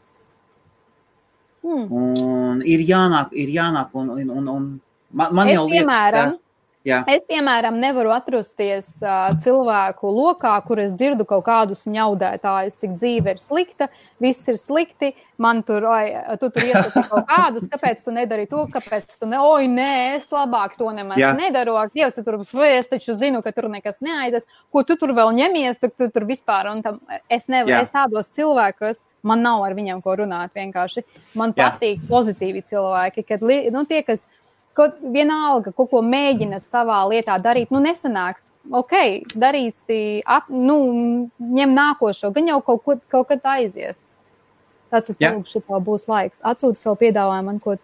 Hmm. Un ir jānāk, ir jānāk, un, un, un, un man, man es, jau liekas, piemēram, ka Jā. Es, piemēram, nevaru atrasties uh, cilvēku lokā, kur es dzirdu kaut kādus ņaudētājus, cik dzīve ir slikta, viss ir slikti, man tur, oi, tu tur iesaki kaut kādus, kāpēc tu nedari to, kāpēc tu ne, oi, nē, es labāk to nemaz Jā. nedaru, ak, Dievs, tur, es taču zinu, ka tur nekas neaizies, ko tu tur vēl ņemies, tu, tu tur vispār, un tam es nevaru, Jā. es tādos cilvēkos, man nav ar viņiem ko runāt vienkārši. Man Jā. patīk pozitīvi cilvēki, kad, nu, tie, kas kaut vienalga, kaut ko mēģina savā lietā darīt, nu, nesanāks. Ok, darīsi, at, nu, ņem nākošo, gan jau kaut, ko, kaut kad aizies. Tāds lūgšu, šitā būs laiks. Atsūti savu piedāvājumu, man ko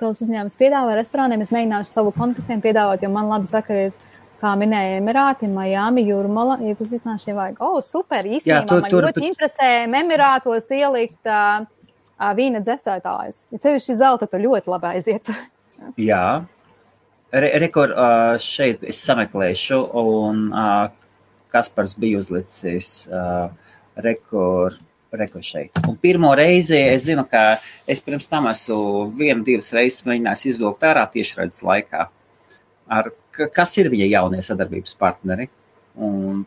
tavs uzņēmums piedāvā restorāniem. Es mēģināšu savu kontaktiem piedāvāt, jo man labi sakari ir, kā minēja Emirāti, Miami, Jūrmala, iepazīstināšu, ja vajag. O, oh, super, īstenībā Jā, tur, man tur, ļoti tur... interesē Emirātos ielikt uh, uh, vīna dzēsētājus. Ja sevišķi zelta tur ļoti labi aiziet. Jā. Re, rekord uh, šeit es sameklēšu, un Kaspars bija uzlicis rekord. Reko šeit. Un pirmo reizi es zinu, ka es pirms tam esmu vienu, divas reizes mēģinājis izvilkt ārā tiešraides laikā. Ar, kas ir viņa jaunie sadarbības partneri? Un,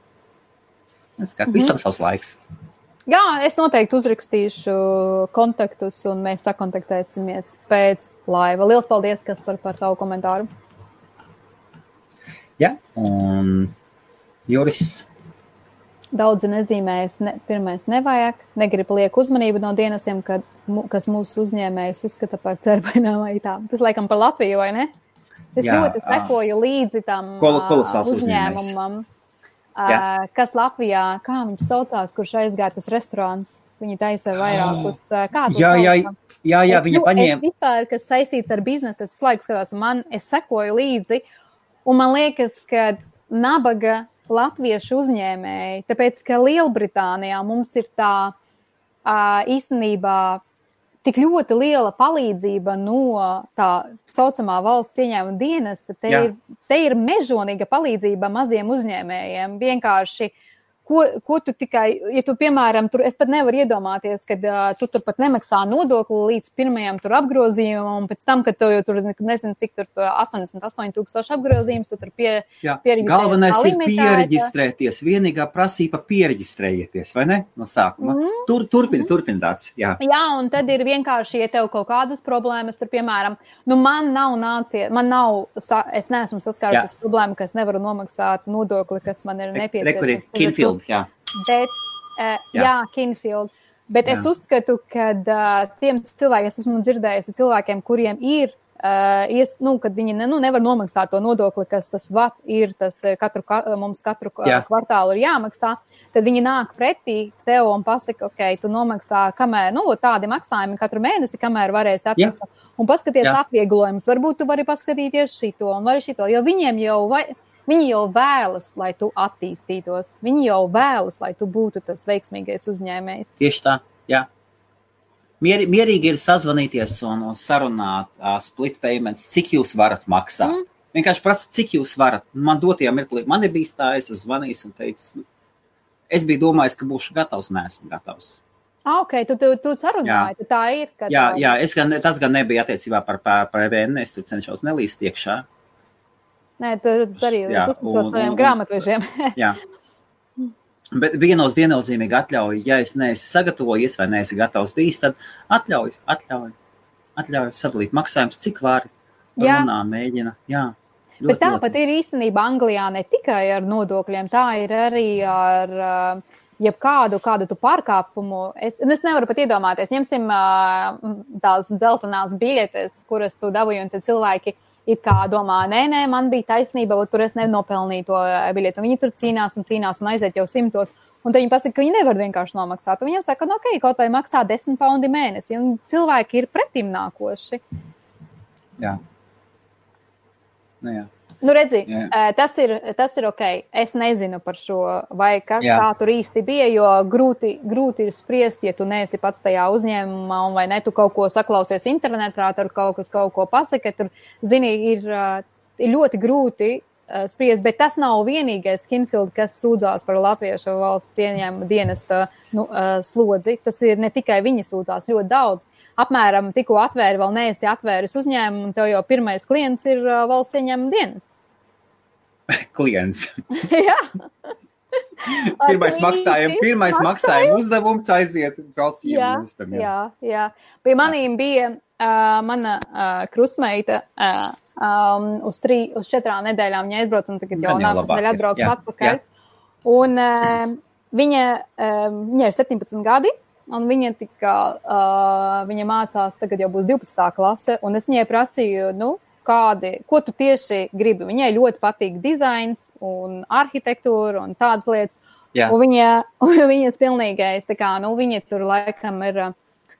kā, visam mm -hmm. savs laiks. Jā, es noteikti uzrakstīšu kontaktus, un mēs sakontaktēsimies pēc laiva. Lielas paldies, kas par, par tavu komentāru. Jā, un Juris. Daudzi nezīmējas, ne, pirmais nevajag, negrib liek uzmanību no dienestiem, kad, kas mūsu uzņēmējs uzskata par cerbainām aitām. Tas laikam par Latviju, vai ne? Es Jā, ļoti sekoju līdzi tam kol uzņēmumam. Uzņēmums. Jā. kas Latvijā, kā viņš saucās, kurš aizgāja tas restorāns. Viņi taisa vairākus. Kā jā, jā, jā, jā, viņa nu, paņēma. Vispār, kas saistīts ar biznesu, es laiku skatos, man, es sekoju līdzi, un man liekas, ka nabaga latviešu uzņēmēji, tāpēc, ka Lielbritānijā mums ir tā īstenībā tik ļoti liela palīdzība no tā saucamā valsts ieņēmuma dienesta. Te, Jā. ir, te ir mežonīga palīdzība maziem uzņēmējiem. Vienkārši uh, ko, ko tu tikai, ja tu, piemēram, tur, es pat nevaru iedomāties, ka uh, tu tur pat nemaksā nodokli līdz pirmajam tur apgrozījumam, un pēc tam, kad tev jau tur nezinu, cik tur 88 tūkstoši apgrozījums, tu tur pie, pieregistrēties. Galvenais ir pieregistrēties, vienīgā prasība pieregistrējieties, vai ne, no sākuma. Mm -hmm. Tur, turpini, mm -hmm. turpināts, jā. Jā, un tad ir vienkārši, ja tev kaut kādas problēmas, tur, piemēram, nu man nav nācies, man nav, es neesmu saskārusies ar problēmu, ka es nevaru nomaksāt nodokli, kas man ir nepieciešams. Kinfield, jā. Bet, uh, jā. jā, Kinfield. Bet jā. es uzskatu, ka uh, tiem cilvēkiem, es esmu dzirdējusi, cilvēkiem, kuriem ir, uh, ies, nu, kad viņi ne, nu, nevar nomaksāt to nodokli, kas tas vat ir, tas katru, ka, mums katru jā. kvartālu ir jāmaksā, tad viņi nāk pretī tev un pasaka, ok, tu nomaksā, kamēr, nu, tādi maksājumi katru mēnesi, kamēr varēsi atmaksāt. Un paskaties atvieglojumus, varbūt tu vari paskatīties šito un vari šito, jo viņiem jau vai, Viņi jau vēlas, lai tu attīstītos. Viņi jau vēlas, lai tu būtu tas veiksmīgais uzņēmējs. Tieši tā, jā. Mier, mierīgi ir sazvanīties un, un sarunāt uh, split payments, cik jūs varat maksāt. Mm. Vienkārši prasa, cik jūs varat. Man dotajā mirklī, man ir bijis tā, es esmu zvanījis un teicis, nu, es biju domājis, ka būšu gatavs, neesmu gatavs. Ah, ok, tu, tu, tu sarunāji, jā. tā ir. Jā, tā... jā, es gan, tas gan nebija attiecībā par, par EVN, es tur cenšos nelīst iekšā. Nē, tas arī ir uzticos saviem grāmatvežiem. jā. Bet vienos viennozīmīgi atļauj, ja es neesmu sagatavojies vai neesmu gatavs bijis, tad atļauj, atļauj, atļauj sadalīt maksājumus, cik vari. Runā, mēģina. Jā. Ļoti, Bet tāpat ir īstenībā Anglijā ne tikai ar nodokļiem, tā ir arī ar uh, jebkādu kādu pārkāpumu. Es, nu, es nevaru pat iedomāties, ņemsim uh, tās dzeltenās biļetes, kuras tu dabūji, un tad cilvēki it kā domā, nē, nē, man bija taisnība, tur es nenopelnīju to eh, biļeti. Viņi tur cīnās un cīnās un aiziet jau simtos. Un viņi pasaka, ka viņi nevar vienkārši nomaksāt. Un viņiem saka, nu, ok, kaut vai maksā 10 paundi mēnesi. Un cilvēki ir pretim nākoši. Jā. Nu, jā. Nu, redzi, yeah. tas, ir, tas ir ok. Es nezinu par šo, vai kas yeah. tā tur īsti bija, jo grūti, grūti ir spriest, ja tu neesi pats tajā uzņēmumā, un vai ne tu kaut ko saklausies internetā, tur kaut kas kaut ko pasaka. Tur, zini, ir, ir ļoti grūti spriest, bet tas nav vienīgais Skinfield, kas sūdzās par latviešu valsts ieņēmuma dienesta nu, slodzi. Tas ir ne tikai viņi sūdzās, ļoti daudz apmēram tikko atvēri, vēl neesi atvēris uzņēmumu, un tev jau pirmais klients ir valsts ieņēmuma dienests. klients. Jā. pirmais maksājums, pirmais maksājuma uzdevums aiziet valsts ieņēmumam. Jā, jā, jā. Pie manīm bija uh, mana uh, krusmeita. Uh, um, uz, trī, uz četrām nedēļām viņa aizbrauca, un tagad jau nākamā nedēļa atbrauc jā, atpakaļ. Jā. Un uh, viņa, uh, viņa ir 17 gadi, un viņa, tika, uh, viņa mācās, tagad jau būs 12. klase, un es viņai prasīju, nu, kādi, ko tu tieši gribi. Viņai ļoti patīk dizains un arhitektūra un tādas lietas. Jā. Un viņa, viņas pilnīgais, tā kā, nu, viņa tur laikam ir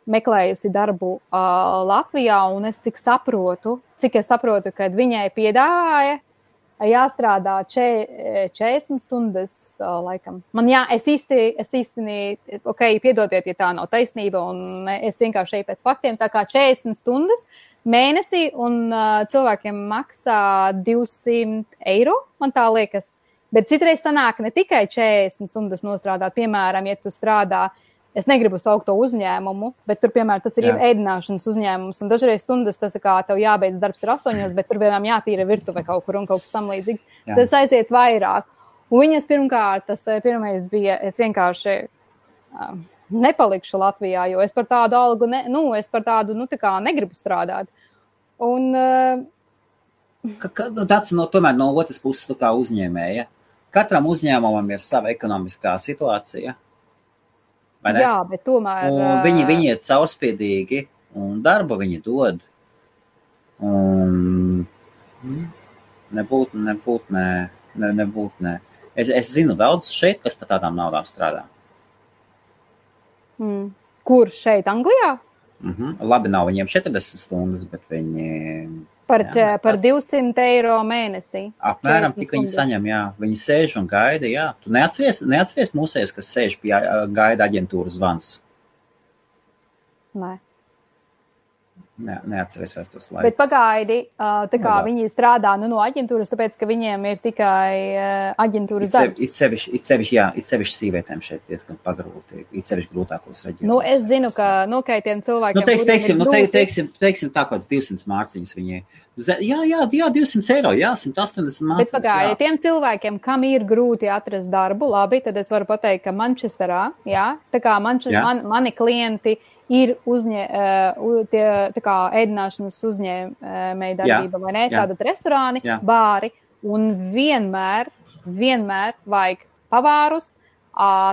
meklējusi darbu uh, Latvijā, un es cik saprotu, cik es saprotu, kad viņai piedāvāja jāstrādā če, 40 stundas, uh, laikam. Man jā, es īsti, es īsti, ok, piedodiet, ja tā nav taisnība, un es vienkārši eju pēc faktiem, tā kā 40 stundas mēnesī, un uh, cilvēkiem maksā 200 eiro, man tā liekas. Bet citreiz sanāk ne tikai 40 stundas nostrādāt, piemēram, ja tu strādā. Es negribu saukt to uzņēmumu, bet tur, piemēram, tas ir ēdināšanas uzņēmums. Un dažreiz stundas tas, kā tev jābeidz darbs, ir astoņos, bet tur, piemēram, jātīra virtuve kaut kur un kaut kas tam līdzīgs. Jā. Tas aiziet vairāk. Un viņas pirmkārt, tas pirmais bija, es vienkārši. Uh, nepalikšu Latvijā, jo es par tādu algu, ne, nu, es par tādu, nu, tā kā negribu strādāt. Un, uh, ka, ka, nu, tāds no, tomēr no otras puses, kā uzņēmēja, katram uzņēmumam ir sava ekonomiskā situācija. Jā, bet tomēr. Un viņi, viņi ir caurspīdīgi un darbu viņi dod. Un nebūt, nebūt, ne, ne, nebūt, ne. Es, es zinu daudz šeit, kas par tādām naudām strādā. Mm. Kur šeit, Anglijā? Mm -hmm. Labi, nav viņiem 40 stundas, bet viņi. Par, jā, par tas... 200 eiro mēnesī. Apmēram tik viņi saņem, jā. Viņi sēž un gaida, jā. Tu neatceries, neatceries mūsējus, kas sēž pie gaida aģentūras zvans? Nē. Ne, neatceros vairs tos laikus. Bet pagaidi, tā kā no, viņi strādā nu, no aģentūras, tāpēc, ka viņiem ir tikai aģentūras darbs. It sevišķi, it sevišķi, jā, it sevišķi sīvietēm šeit diezgan pagrūti, it sevišķi grūtākos reģionos. Nu, es zinu, ka nokaitiem cilvēkiem. Nu, teiks, teiksim, nu, te, teiksim, teiksim, tā kāds 200 mārciņas viņai. Jā, jā, jā, 200 eiro, jā, 180 mārciņas. Bet pagaidi, tiem cilvēkiem, kam ir grūti atrast darbu, labi, tad es varu pateikt, ka Manchesterā, jā, tā kā Manchester, jā. man, mani klienti ir uzņē, uh, tie, kā ēdināšanas uzņēmēja darbība, vai ne? Tātad restorāni, Jā. bāri, un vienmēr, vienmēr vajag pavārus,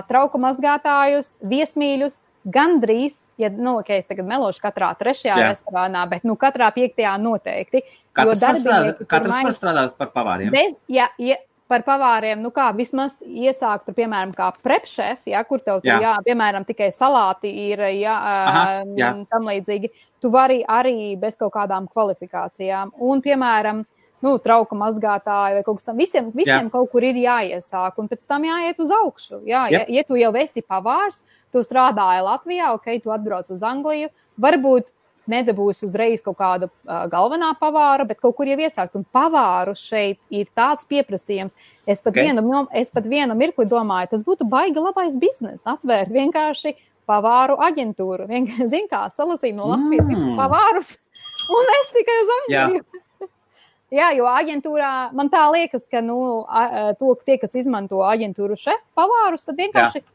trauku mazgātājus, viesmīļus, gandrīz, ja, nu, ok, es tagad melošu katrā trešajā Jā. restorānā, bet, nu, katrā piektajā noteikti. Katrs var strādāt, katrs var strādāt par pavāriem. Bez, ja, ja, par pavāriem, nu kā vismaz iesākt, piemēram, kā prepšef, ja, kur tev, jā. Jā, piemēram, tikai salāti ir, ja, Aha, jā. tam līdzīgi, tu vari arī bez kaut kādām kvalifikācijām. Un, piemēram, nu, trauka mazgātāji vai kaut kas tam. Visiem, visiem jā. kaut kur ir jāiesāk, un pēc tam jāiet uz augšu. Jā, ja, ja tu jau esi pavārs, tu strādāji Latvijā, ok, tu atbrauc uz Angliju, varbūt nedabūs uzreiz kaut kādu uh, galvenā pavāra, bet kaut kur jau iesākt. Un pavāru šeit ir tāds pieprasījums. Es pat, okay. vienu, es pat vienu mirkli domāju, tas būtu baigi labais bizness. Atvērt vienkārši pavāru aģentūru. Vienkārši, zin kā, salasīt no Latvijas mm. pavārus. Un es tikai Angliju. Jā. Jā, jo aģentūrā man tā liekas, ka nu, to, tie, kas izmanto aģentūru šefu pavārus, tad vienkārši Jā.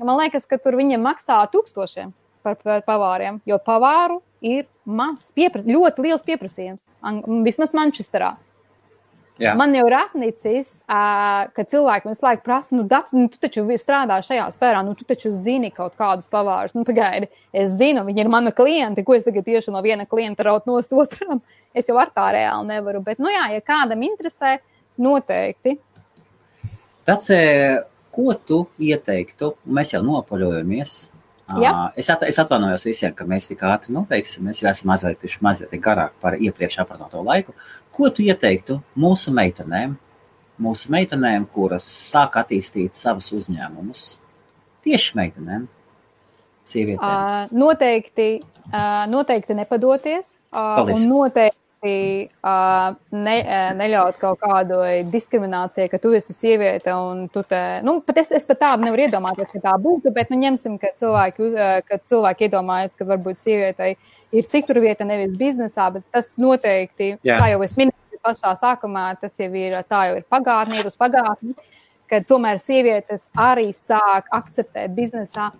man liekas, ka tur viņiem maksā tūkstošiem par, par pavāriem, jo pavāru ir mazs, piepras, ļoti liels pieprasījums. Vismaz Manchesterā. Jā. Man jau ir apnicis, uh, ka cilvēki visu laiku prasa, nu, dats, nu, tu taču strādā šajā sfērā, nu, tu taču zini kaut kādus pavārus. Nu, pagaidi, es zinu, viņi ir mani klienti, ko es tagad tieši no viena klienta raut no otram. Es jau ar tā reāli nevaru, bet, nu, jā, ja kādam interesē, noteikti. Tāds, ko tu ieteiktu, mēs jau nopaļojamies Ja? Es, at, es atvainojos visiem, ka mēs tik ātri nobeigsim. Mēs jau esam mazliet, mazliet garāk par iepriekš aprunāto laiku. Ko tu ieteiktu mūsu meitenēm, mūsu meitenēm, kuras sāk attīstīt savus uzņēmumus? Tieši meitenēm, sievietēm. Uh, noteikti, uh, noteikti nepadoties. Uh, Paldies. Noteikti uh, ne, neļaut kaut kādu diskrimināciju, ka tu esi sieviete tu te, nu, pat es, es pat tādu nevaru iedomāties, ka tā būtu, bet, nu, ņemsim, ka cilvēki, ka cilvēki iedomājas, ka varbūt sievietei ir citur vieta, nevis biznesā, bet tas noteikti, Jā. kā jau es minēju pašā sākumā, tas jau ir, jau ir pagātnē, uz pagātni, ka tomēr sievietes arī sāk akceptēt biznesā.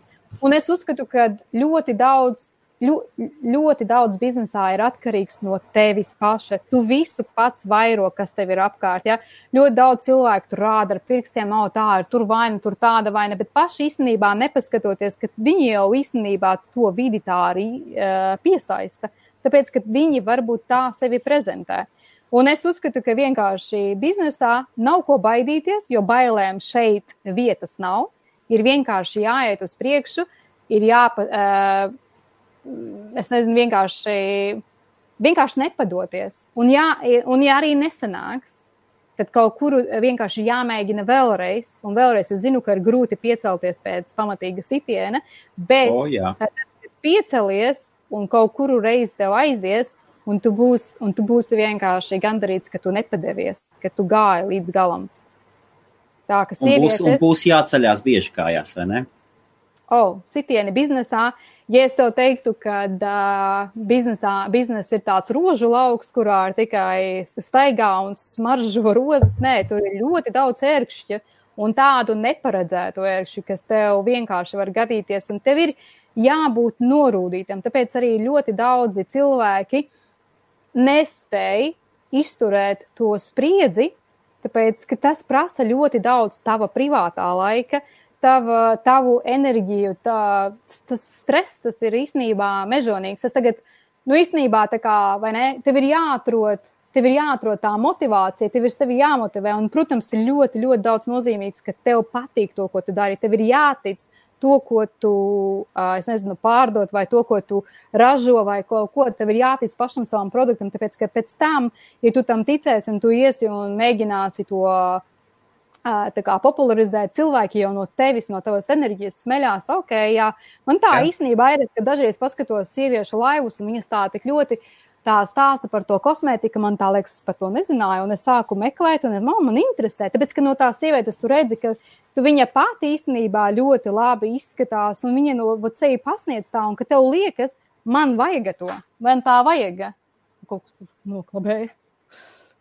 Un es uzskatu, ka ļoti daudz ļoti daudz biznesā ir atkarīgs no tevis paša. Tu visu pats vairo, kas tev ir apkārt. Ja? Ļoti daudz cilvēku tur rāda ar pirkstiem, oh, tā ir tur vaina, tur tāda vaina, bet paši īstenībā nepaskatoties, ka viņi jau īstenībā to vidi tā arī uh, piesaista. Tāpēc, ka viņi varbūt tā sevi prezentē. Un es uzskatu, ka vienkārši biznesā nav ko baidīties, jo bailēm šeit vietas nav. Ir vienkārši jāiet uz priekšu, ir jāpa. Uh, es nezinu, vienkārši, vienkārši nepadoties. Un, jā, un ja arī nesanāks, tad kaut kur vienkārši jāmēģina vēlreiz. Un vēlreiz es zinu, ka ir grūti piecelties pēc pamatīga sitiena, bet oh, jā. tad, piecelies un kaut kuru reizi tev aizies, un tu, būs, un tu būsi vienkārši gandarīts, ka tu nepadevies, ka tu gāji līdz galam. Tā ka sievietes... Un būs, būs jāceļās bieži kājās, vai ne? O, oh, sitieni biznesā. Ja es tev teiktu, ka uh, biznesā, biznes ir tāds rožu lauks, kurā ir tikai staigā un smaržo rozes, nē, tur ir ļoti daudz ērkšķa un tādu neparedzētu ērkšķu, kas tev vienkārši var gadīties, un tev ir jābūt norūdītam. Tāpēc arī ļoti daudzi cilvēki nespēja izturēt to spriedzi, tāpēc, ka tas prasa ļoti daudz tava privātā laika, tava, tavu enerģiju, tā, tas stress, tas ir īstenībā mežonīgs. Tas tagad, nu, īstenībā kā, vai ne, tev ir jāatrod, tev ir jāatrod tā motivācija, tev ir sevi jāmotivē, un, protams, ir ļoti, ļoti daudz nozīmīgs, ka tev patīk to, ko tu dari, tev ir jātic to, ko tu, nezinu, pārdot, vai to, ko tu ražo, vai ko, ko tev ir jātic pašam savam produktam. Tāpēc, ka pēc tam, ja tu tam ticēsi un tu iesi un mēģināsi to kā, popularizēt, cilvēki jau no tevis, no tavas enerģijas smeļās. Ok, jā. Man tā jā. īstenībā ir, ka dažreiz paskatos sieviešu laivus un viņas tā tik ļoti tā stāsta par to kosmētiku, man tā liekas, es par to nezināju, un es sāku meklēt, un man, man interesē, tāpēc, ka no tās sievietes tu redzi, ka tu viņa pati īstenībā ļoti labi izskatās, un viņa no sevi pasniedz tā, un ka tev liekas, man vajag to, man tā vajag. Kaut kas noklabēja.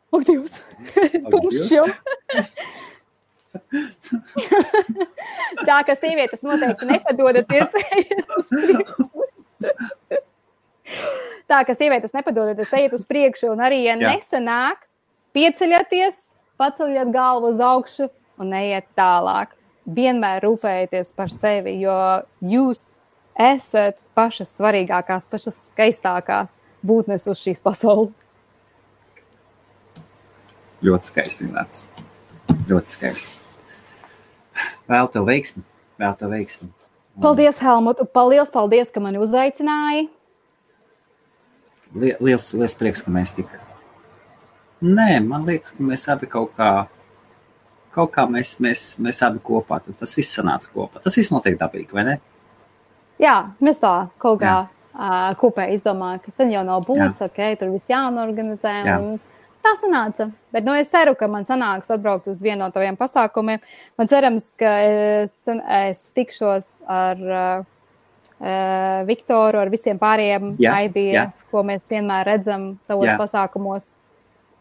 Ak, Dievs! Tumšs jau! tā ka sievietes noteikti nepadodaties. Tā ka sievietes nepadodaties, ejiet uz priekšu, un arī, ja Jā. nesanāk, pieceļieties, paceļiet galvu uz augšu un ejiet tālāk. Vienmēr rūpējieties par sevi, jo jūs esat pašas svarīgākās, pašas skaistākās būtnes uz šīs pasaules. Ļoti skaisti, Nāc. Ļoti skaisti. Vēl tev veiksmi. Vēl tev veiksmi. Paldies, Helmut. Paldies, paldies, ka mani uzaicināji. Liels, liels prieks, ka mēs tik. Nē, man liekas, ka mēs abi kaut kā kaut kā mēs, mēs, mēs abi kopā, tas, tas viss sanāca kopā. Tas viss notiek dabīgi, vai ne? Jā, mēs tā kaut kā uh, kopēji izdomājām, ka sen jau nav būtis, ok, tur viss jānorganizē. Jā. Un tā sanāca. Bet nu, es ceru, ka man sanāks atbraukt uz vienu no taviem pasākumiem. Man cerams, ka es, es tikšos ar uh, Viktoru, ar visiem pārējiem IBM, ko mēs vienmēr redzam tavos jā. pasākumos.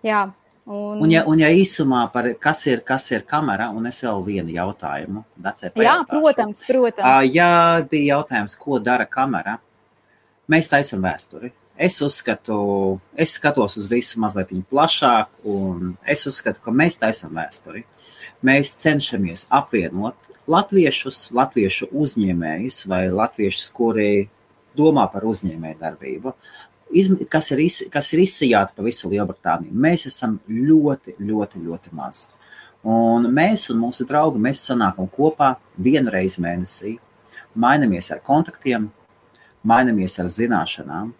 Jā, Un, un, ja, un ja īsumā par kas ir, kas ir kamera, un es vēl vienu jautājumu. Jā, protams, protams. Uh, ja bija jautājums, ko dara kamera, mēs taisam vēsturi. Es uzskatu, es skatos uz visu mazliet plašāk, un es uzskatu, ka mēs taisam vēsturi. Mēs cenšamies apvienot latviešus, latviešu uzņēmējus vai latviešus, kuri domā par uzņēmēju darbību, kas, ir, kas ir izsijāti pa visu Lielbritāniju. Mēs esam ļoti, ļoti, ļoti mazi. Un mēs un mūsu draugi, mēs sanākam kopā vienu reizi mēnesī, mainamies ar kontaktiem, mainamies ar zināšanām.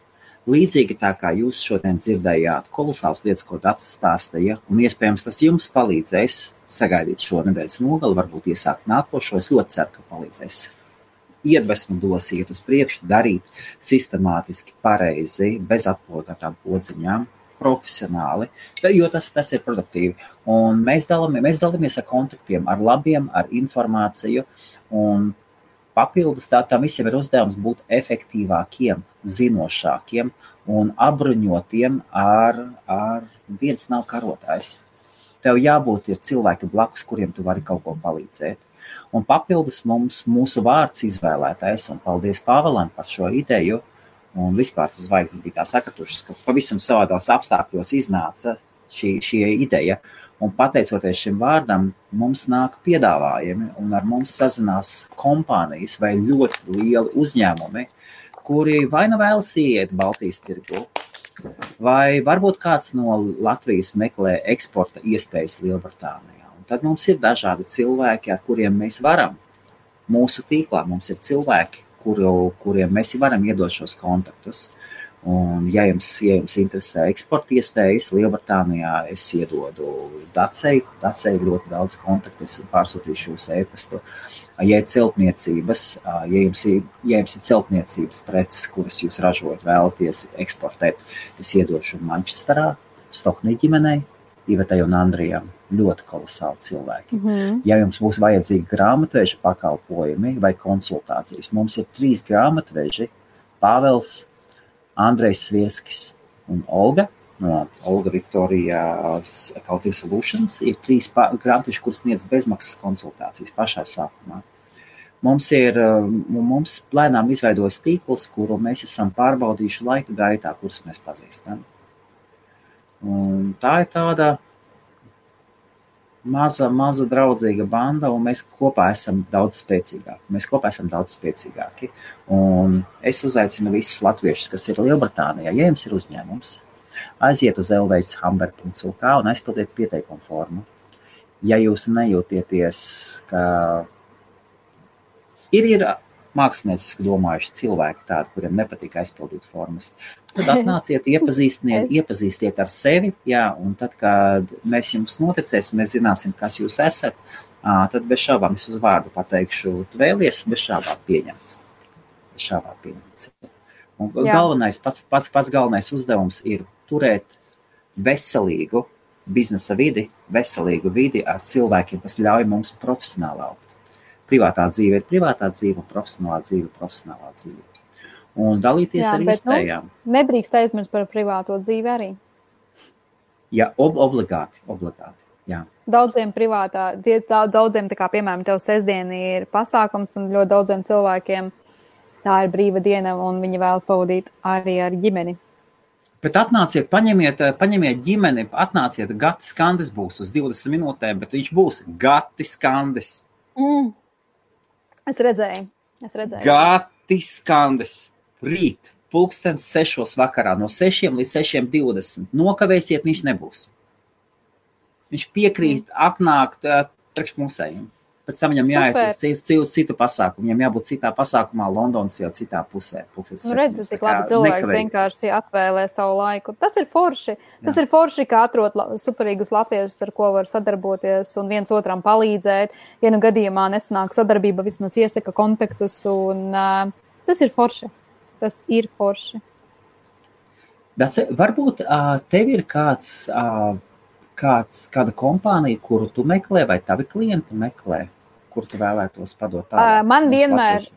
Līdzīgi tā kā jūs šodien dzirdējāt, kolosāls lietas, ko Dārts stāstīja, un iespējams tas jums palīdzēs sagaidīt šo nedēļas nogali, varbūt iesākt nākošo. Es ļoti ceru, ka palīdzēs iedvesmu dos iet uz priekšu, darīt sistemātiski, pareizi, bez atpogātām podziņām, profesionāli, jo tas, tas ir produktīvi. Un mēs dalāmies, mēs dalāmies ar kontaktiem, ar labiem, ar informāciju. Un papildus tā, tam visiem ir uzdevums būt efektīvākiem, zinošākiem un apbruņotiem ar, ar viens nav karotājs. Tev jābūt cilvēkiem blakus, kuriem tu vari kaut ko palīdzēt. Un papildus mums mūsu vārds izvēlētais, un paldies Pāvēlam par šo ideju. Un vispār tas zvaigznes bija tā sakratušas, ka pavisam savādos apstākļos iznāca šī, šī ideja. Un pateicoties šim vārdam, mums nāk piedāvājumi, un ar mums sazinās kompānijas vai ļoti lieli uzņēmumi, kuri vai nu vēlas iet Baltijas tirgu, vai varbūt kāds no Latvijas meklē eksporta iespējas Lielbritānijā. Tad mums ir dažādi cilvēki, ar kuriem mēs varam. Mūsu tīklā mums ir cilvēki, kuru, kuriem mēs varam iedot šos kontaktus. Un, ja jums, ja jums interesē eksporta iespējas Lielbritānijā, es iedodu Dacei. Dacei ir ļoti daudz kontaktu, es pārsūtīšu jūsu e-pastu. Ja ir celtniecības, ja jums ir, ja jums ir celtniecības preces, kuras jūs ražojat, vēlaties eksportēt, es iedošu Manchesterā, Stoknī ģimenei, Ivetai un Andrijam. Ļoti kolosāli cilvēki. Mm -hmm. Ja jums būs vajadzīgi grāmatveža pakalpojumi vai konsultācijas, mums ir trīs grāmatveži - Pāvels, Andrejs Svieskis un Olga. No Olga Viktorijas Accounting Solutions ir trīs grāmatveži, kuras sniedz bezmaksas konsultācijas pašā sākumā. Mums ir mums lēnām izveidojas tīkls, kuru mēs esam pārbaudījuši laika gaitā, kurus mēs pazīstam. Un tā ir tāda maza, maza draudzīga banda, un mēs kopā esam daudz spēcīgāki. Mēs kopā esam daudz spēcīgāki. Un es uzaicinu visus latviešus, kas ir Lielbritānijā, ja jums ir uzņēmums, aiziet uz lvhamber.lk un aizpildiet pieteikumu formu. Ja jūs nejūtieties, ka ir, ir mākslinieciski domājuši cilvēki, tādi, kuriem nepatīk aizpildīt formas. Tad atnāciet, iepazīstiniet, iepazīstiet ar sevi, jā, un tad, kad mēs jums noticēsim, mēs zināsim, kas jūs esat, tad bez šābām es uz vārdu pateikšu, tu vēlies, bez šābām pieņemts. Bez šābām pieņemts. Un jā. galvenais, pats, pats, pats galvenais uzdevums ir turēt veselīgu biznesa vidi, veselīgu vidi ar cilvēkiem, kas ļauj mums profesionāli augt privātā dzīve ir privātā dzīve, un profesionālā dzīve ir profesionālā dzīve. Un dalīties Jā, ar bet, nu, iespējām. Nu, nedrīkst aizmirst par privāto dzīvi arī. Jā, ob obligāti, obligāti. Jā. Daudziem privātā, daudziem, kā piemēram, tev sestdiena ir pasākums, un ļoti daudziem cilvēkiem tā ir brīva diena, un viņi vēlas pavadīt arī ar ģimeni. Bet atnāciet, paņemiet, paņemiet ģimeni, atnāciet, Gatis Skandis būs uz 20 minūtēm, bet viņš būs Gatis Skandis. Mm. Es redzēju, es redzēju. Gati skandes rīt, pulkstens sešos vakarā, no sešiem līdz sešiem divdesmit. Nokavēsiet, viņš nebūs. Viņš piekrīt apnākt uh, priekš musējiem. Pēc tam viņam jāiet uz citu, pasākumu. Viņam jābūt citā pasākumā, Londonas jau citā pusē. Nu, redz, cik labi cilvēks vienkārši atvēlē savu laiku. Tas ir forši. Tas Jā. ir forši, kā atrod superīgus latviešus, ar ko var sadarboties un viens otram palīdzēt. Ja nu gadījumā nesanāk sadarbība, vismaz iesaka kontaktus. Un, uh, tas ir forši. Tas ir forši. Dace, varbūt uh, tev ir kāds, uh, kāds, kāda kompānija, kuru tu meklē, vai tavi klienti meklē? Kur tu vēlētos padot tālāk? Man vienmēr.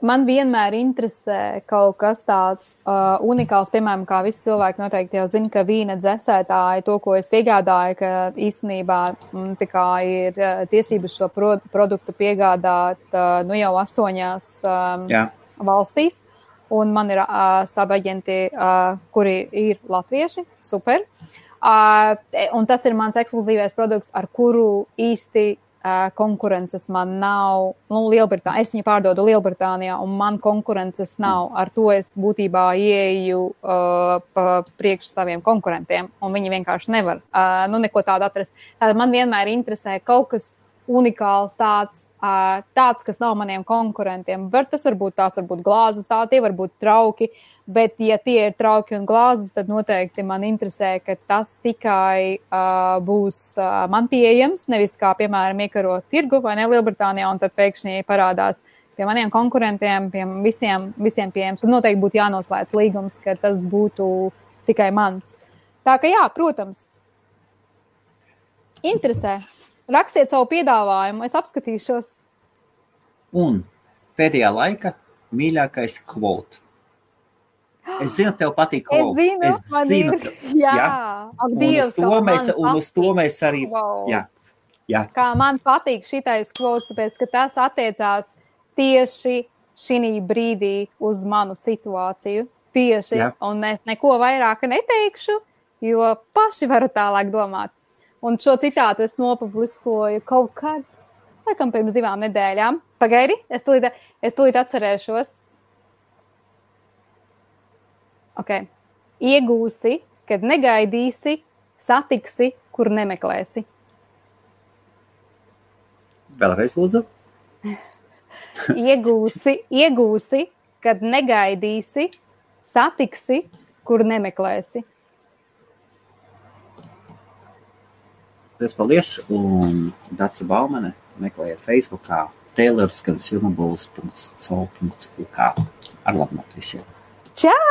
Man vienmēr interesē kaut kas tāds uh, unikāls, piemēram, kā visi cilvēki noteikti jau zina, ka vīna dzēsētāji to, ko es piegādāju, ka īstenībā m, ir uh, tiesības šo pro produktu piegādāt uh, nu jau astoņās um, Jā. valstīs. Un man ir uh, sabaģenti, uh, kuri ir latvieši. Super. Uh, un tas ir mans ekskluzīvais produkts, ar kuru īsti konkurences man nav. Nu, Lielbritānijā, es viņu pārdodu Lielbritānijā, un man konkurences nav. Ar to es būtībā ieeju uh, priekš saviem konkurentiem, un viņi vienkārši nevar uh, nu, neko tādu atrast. Tātad man vienmēr interesē kaut kas unikāls, tāds, uh, tāds kas nav maniem konkurentiem. Var, tas var būt tās, varbūt glāzes, tā tie var būt trauki. Uh, Bet, ja tie ir trauki un glāzes, tad noteikti man interesē, ka tas tikai uh, būs uh, man pieejams. Nevis kā, piemēram, iekarot tirgu vai ne Lielbritānijā, un tad pēkšņi parādās pie maniem konkurentiem, pie visiem, visiem pieejams. Tad noteikti būtu jānoslēdz līgums, ka tas būtu tikai mans. Tā ka jā, protams, interesē. Rakstiet savu piedāvājumu, es apskatīšos. Un pēdējā laika mīļākais kvots. Es zinu, tev patīk kaut kas tāds. Es zinu, ir, jā, jā. Ak, Dievs, un uz mēs, un uz to mēs arī. Wow. Jā, jā. Kā man patīk šitais kvots, tāpēc, ka tas attiecās tieši šī brīdī uz manu situāciju. Tieši, jā. un es neko vairāk neteikšu, jo paši varu tālāk domāt. Un šo citātu es nopubliskoju kaut kad, laikam, pirms divām nedēļām. Pagaidi, es tulīt, es tulīt atcerēšos, Okay. Iegūsi, kad negaidīsi, satiksi, kur nemeklēsi. Vēlreiz, lūdzu. iegūsi, iegūsi, kad negaidīsi, satiksi, kur nemeklēsi. Paldies, paldies. Un Dāca Baumane meklējiet Facebookā tailorsconsumables.co.uk ar labu nakti visiem. Čau!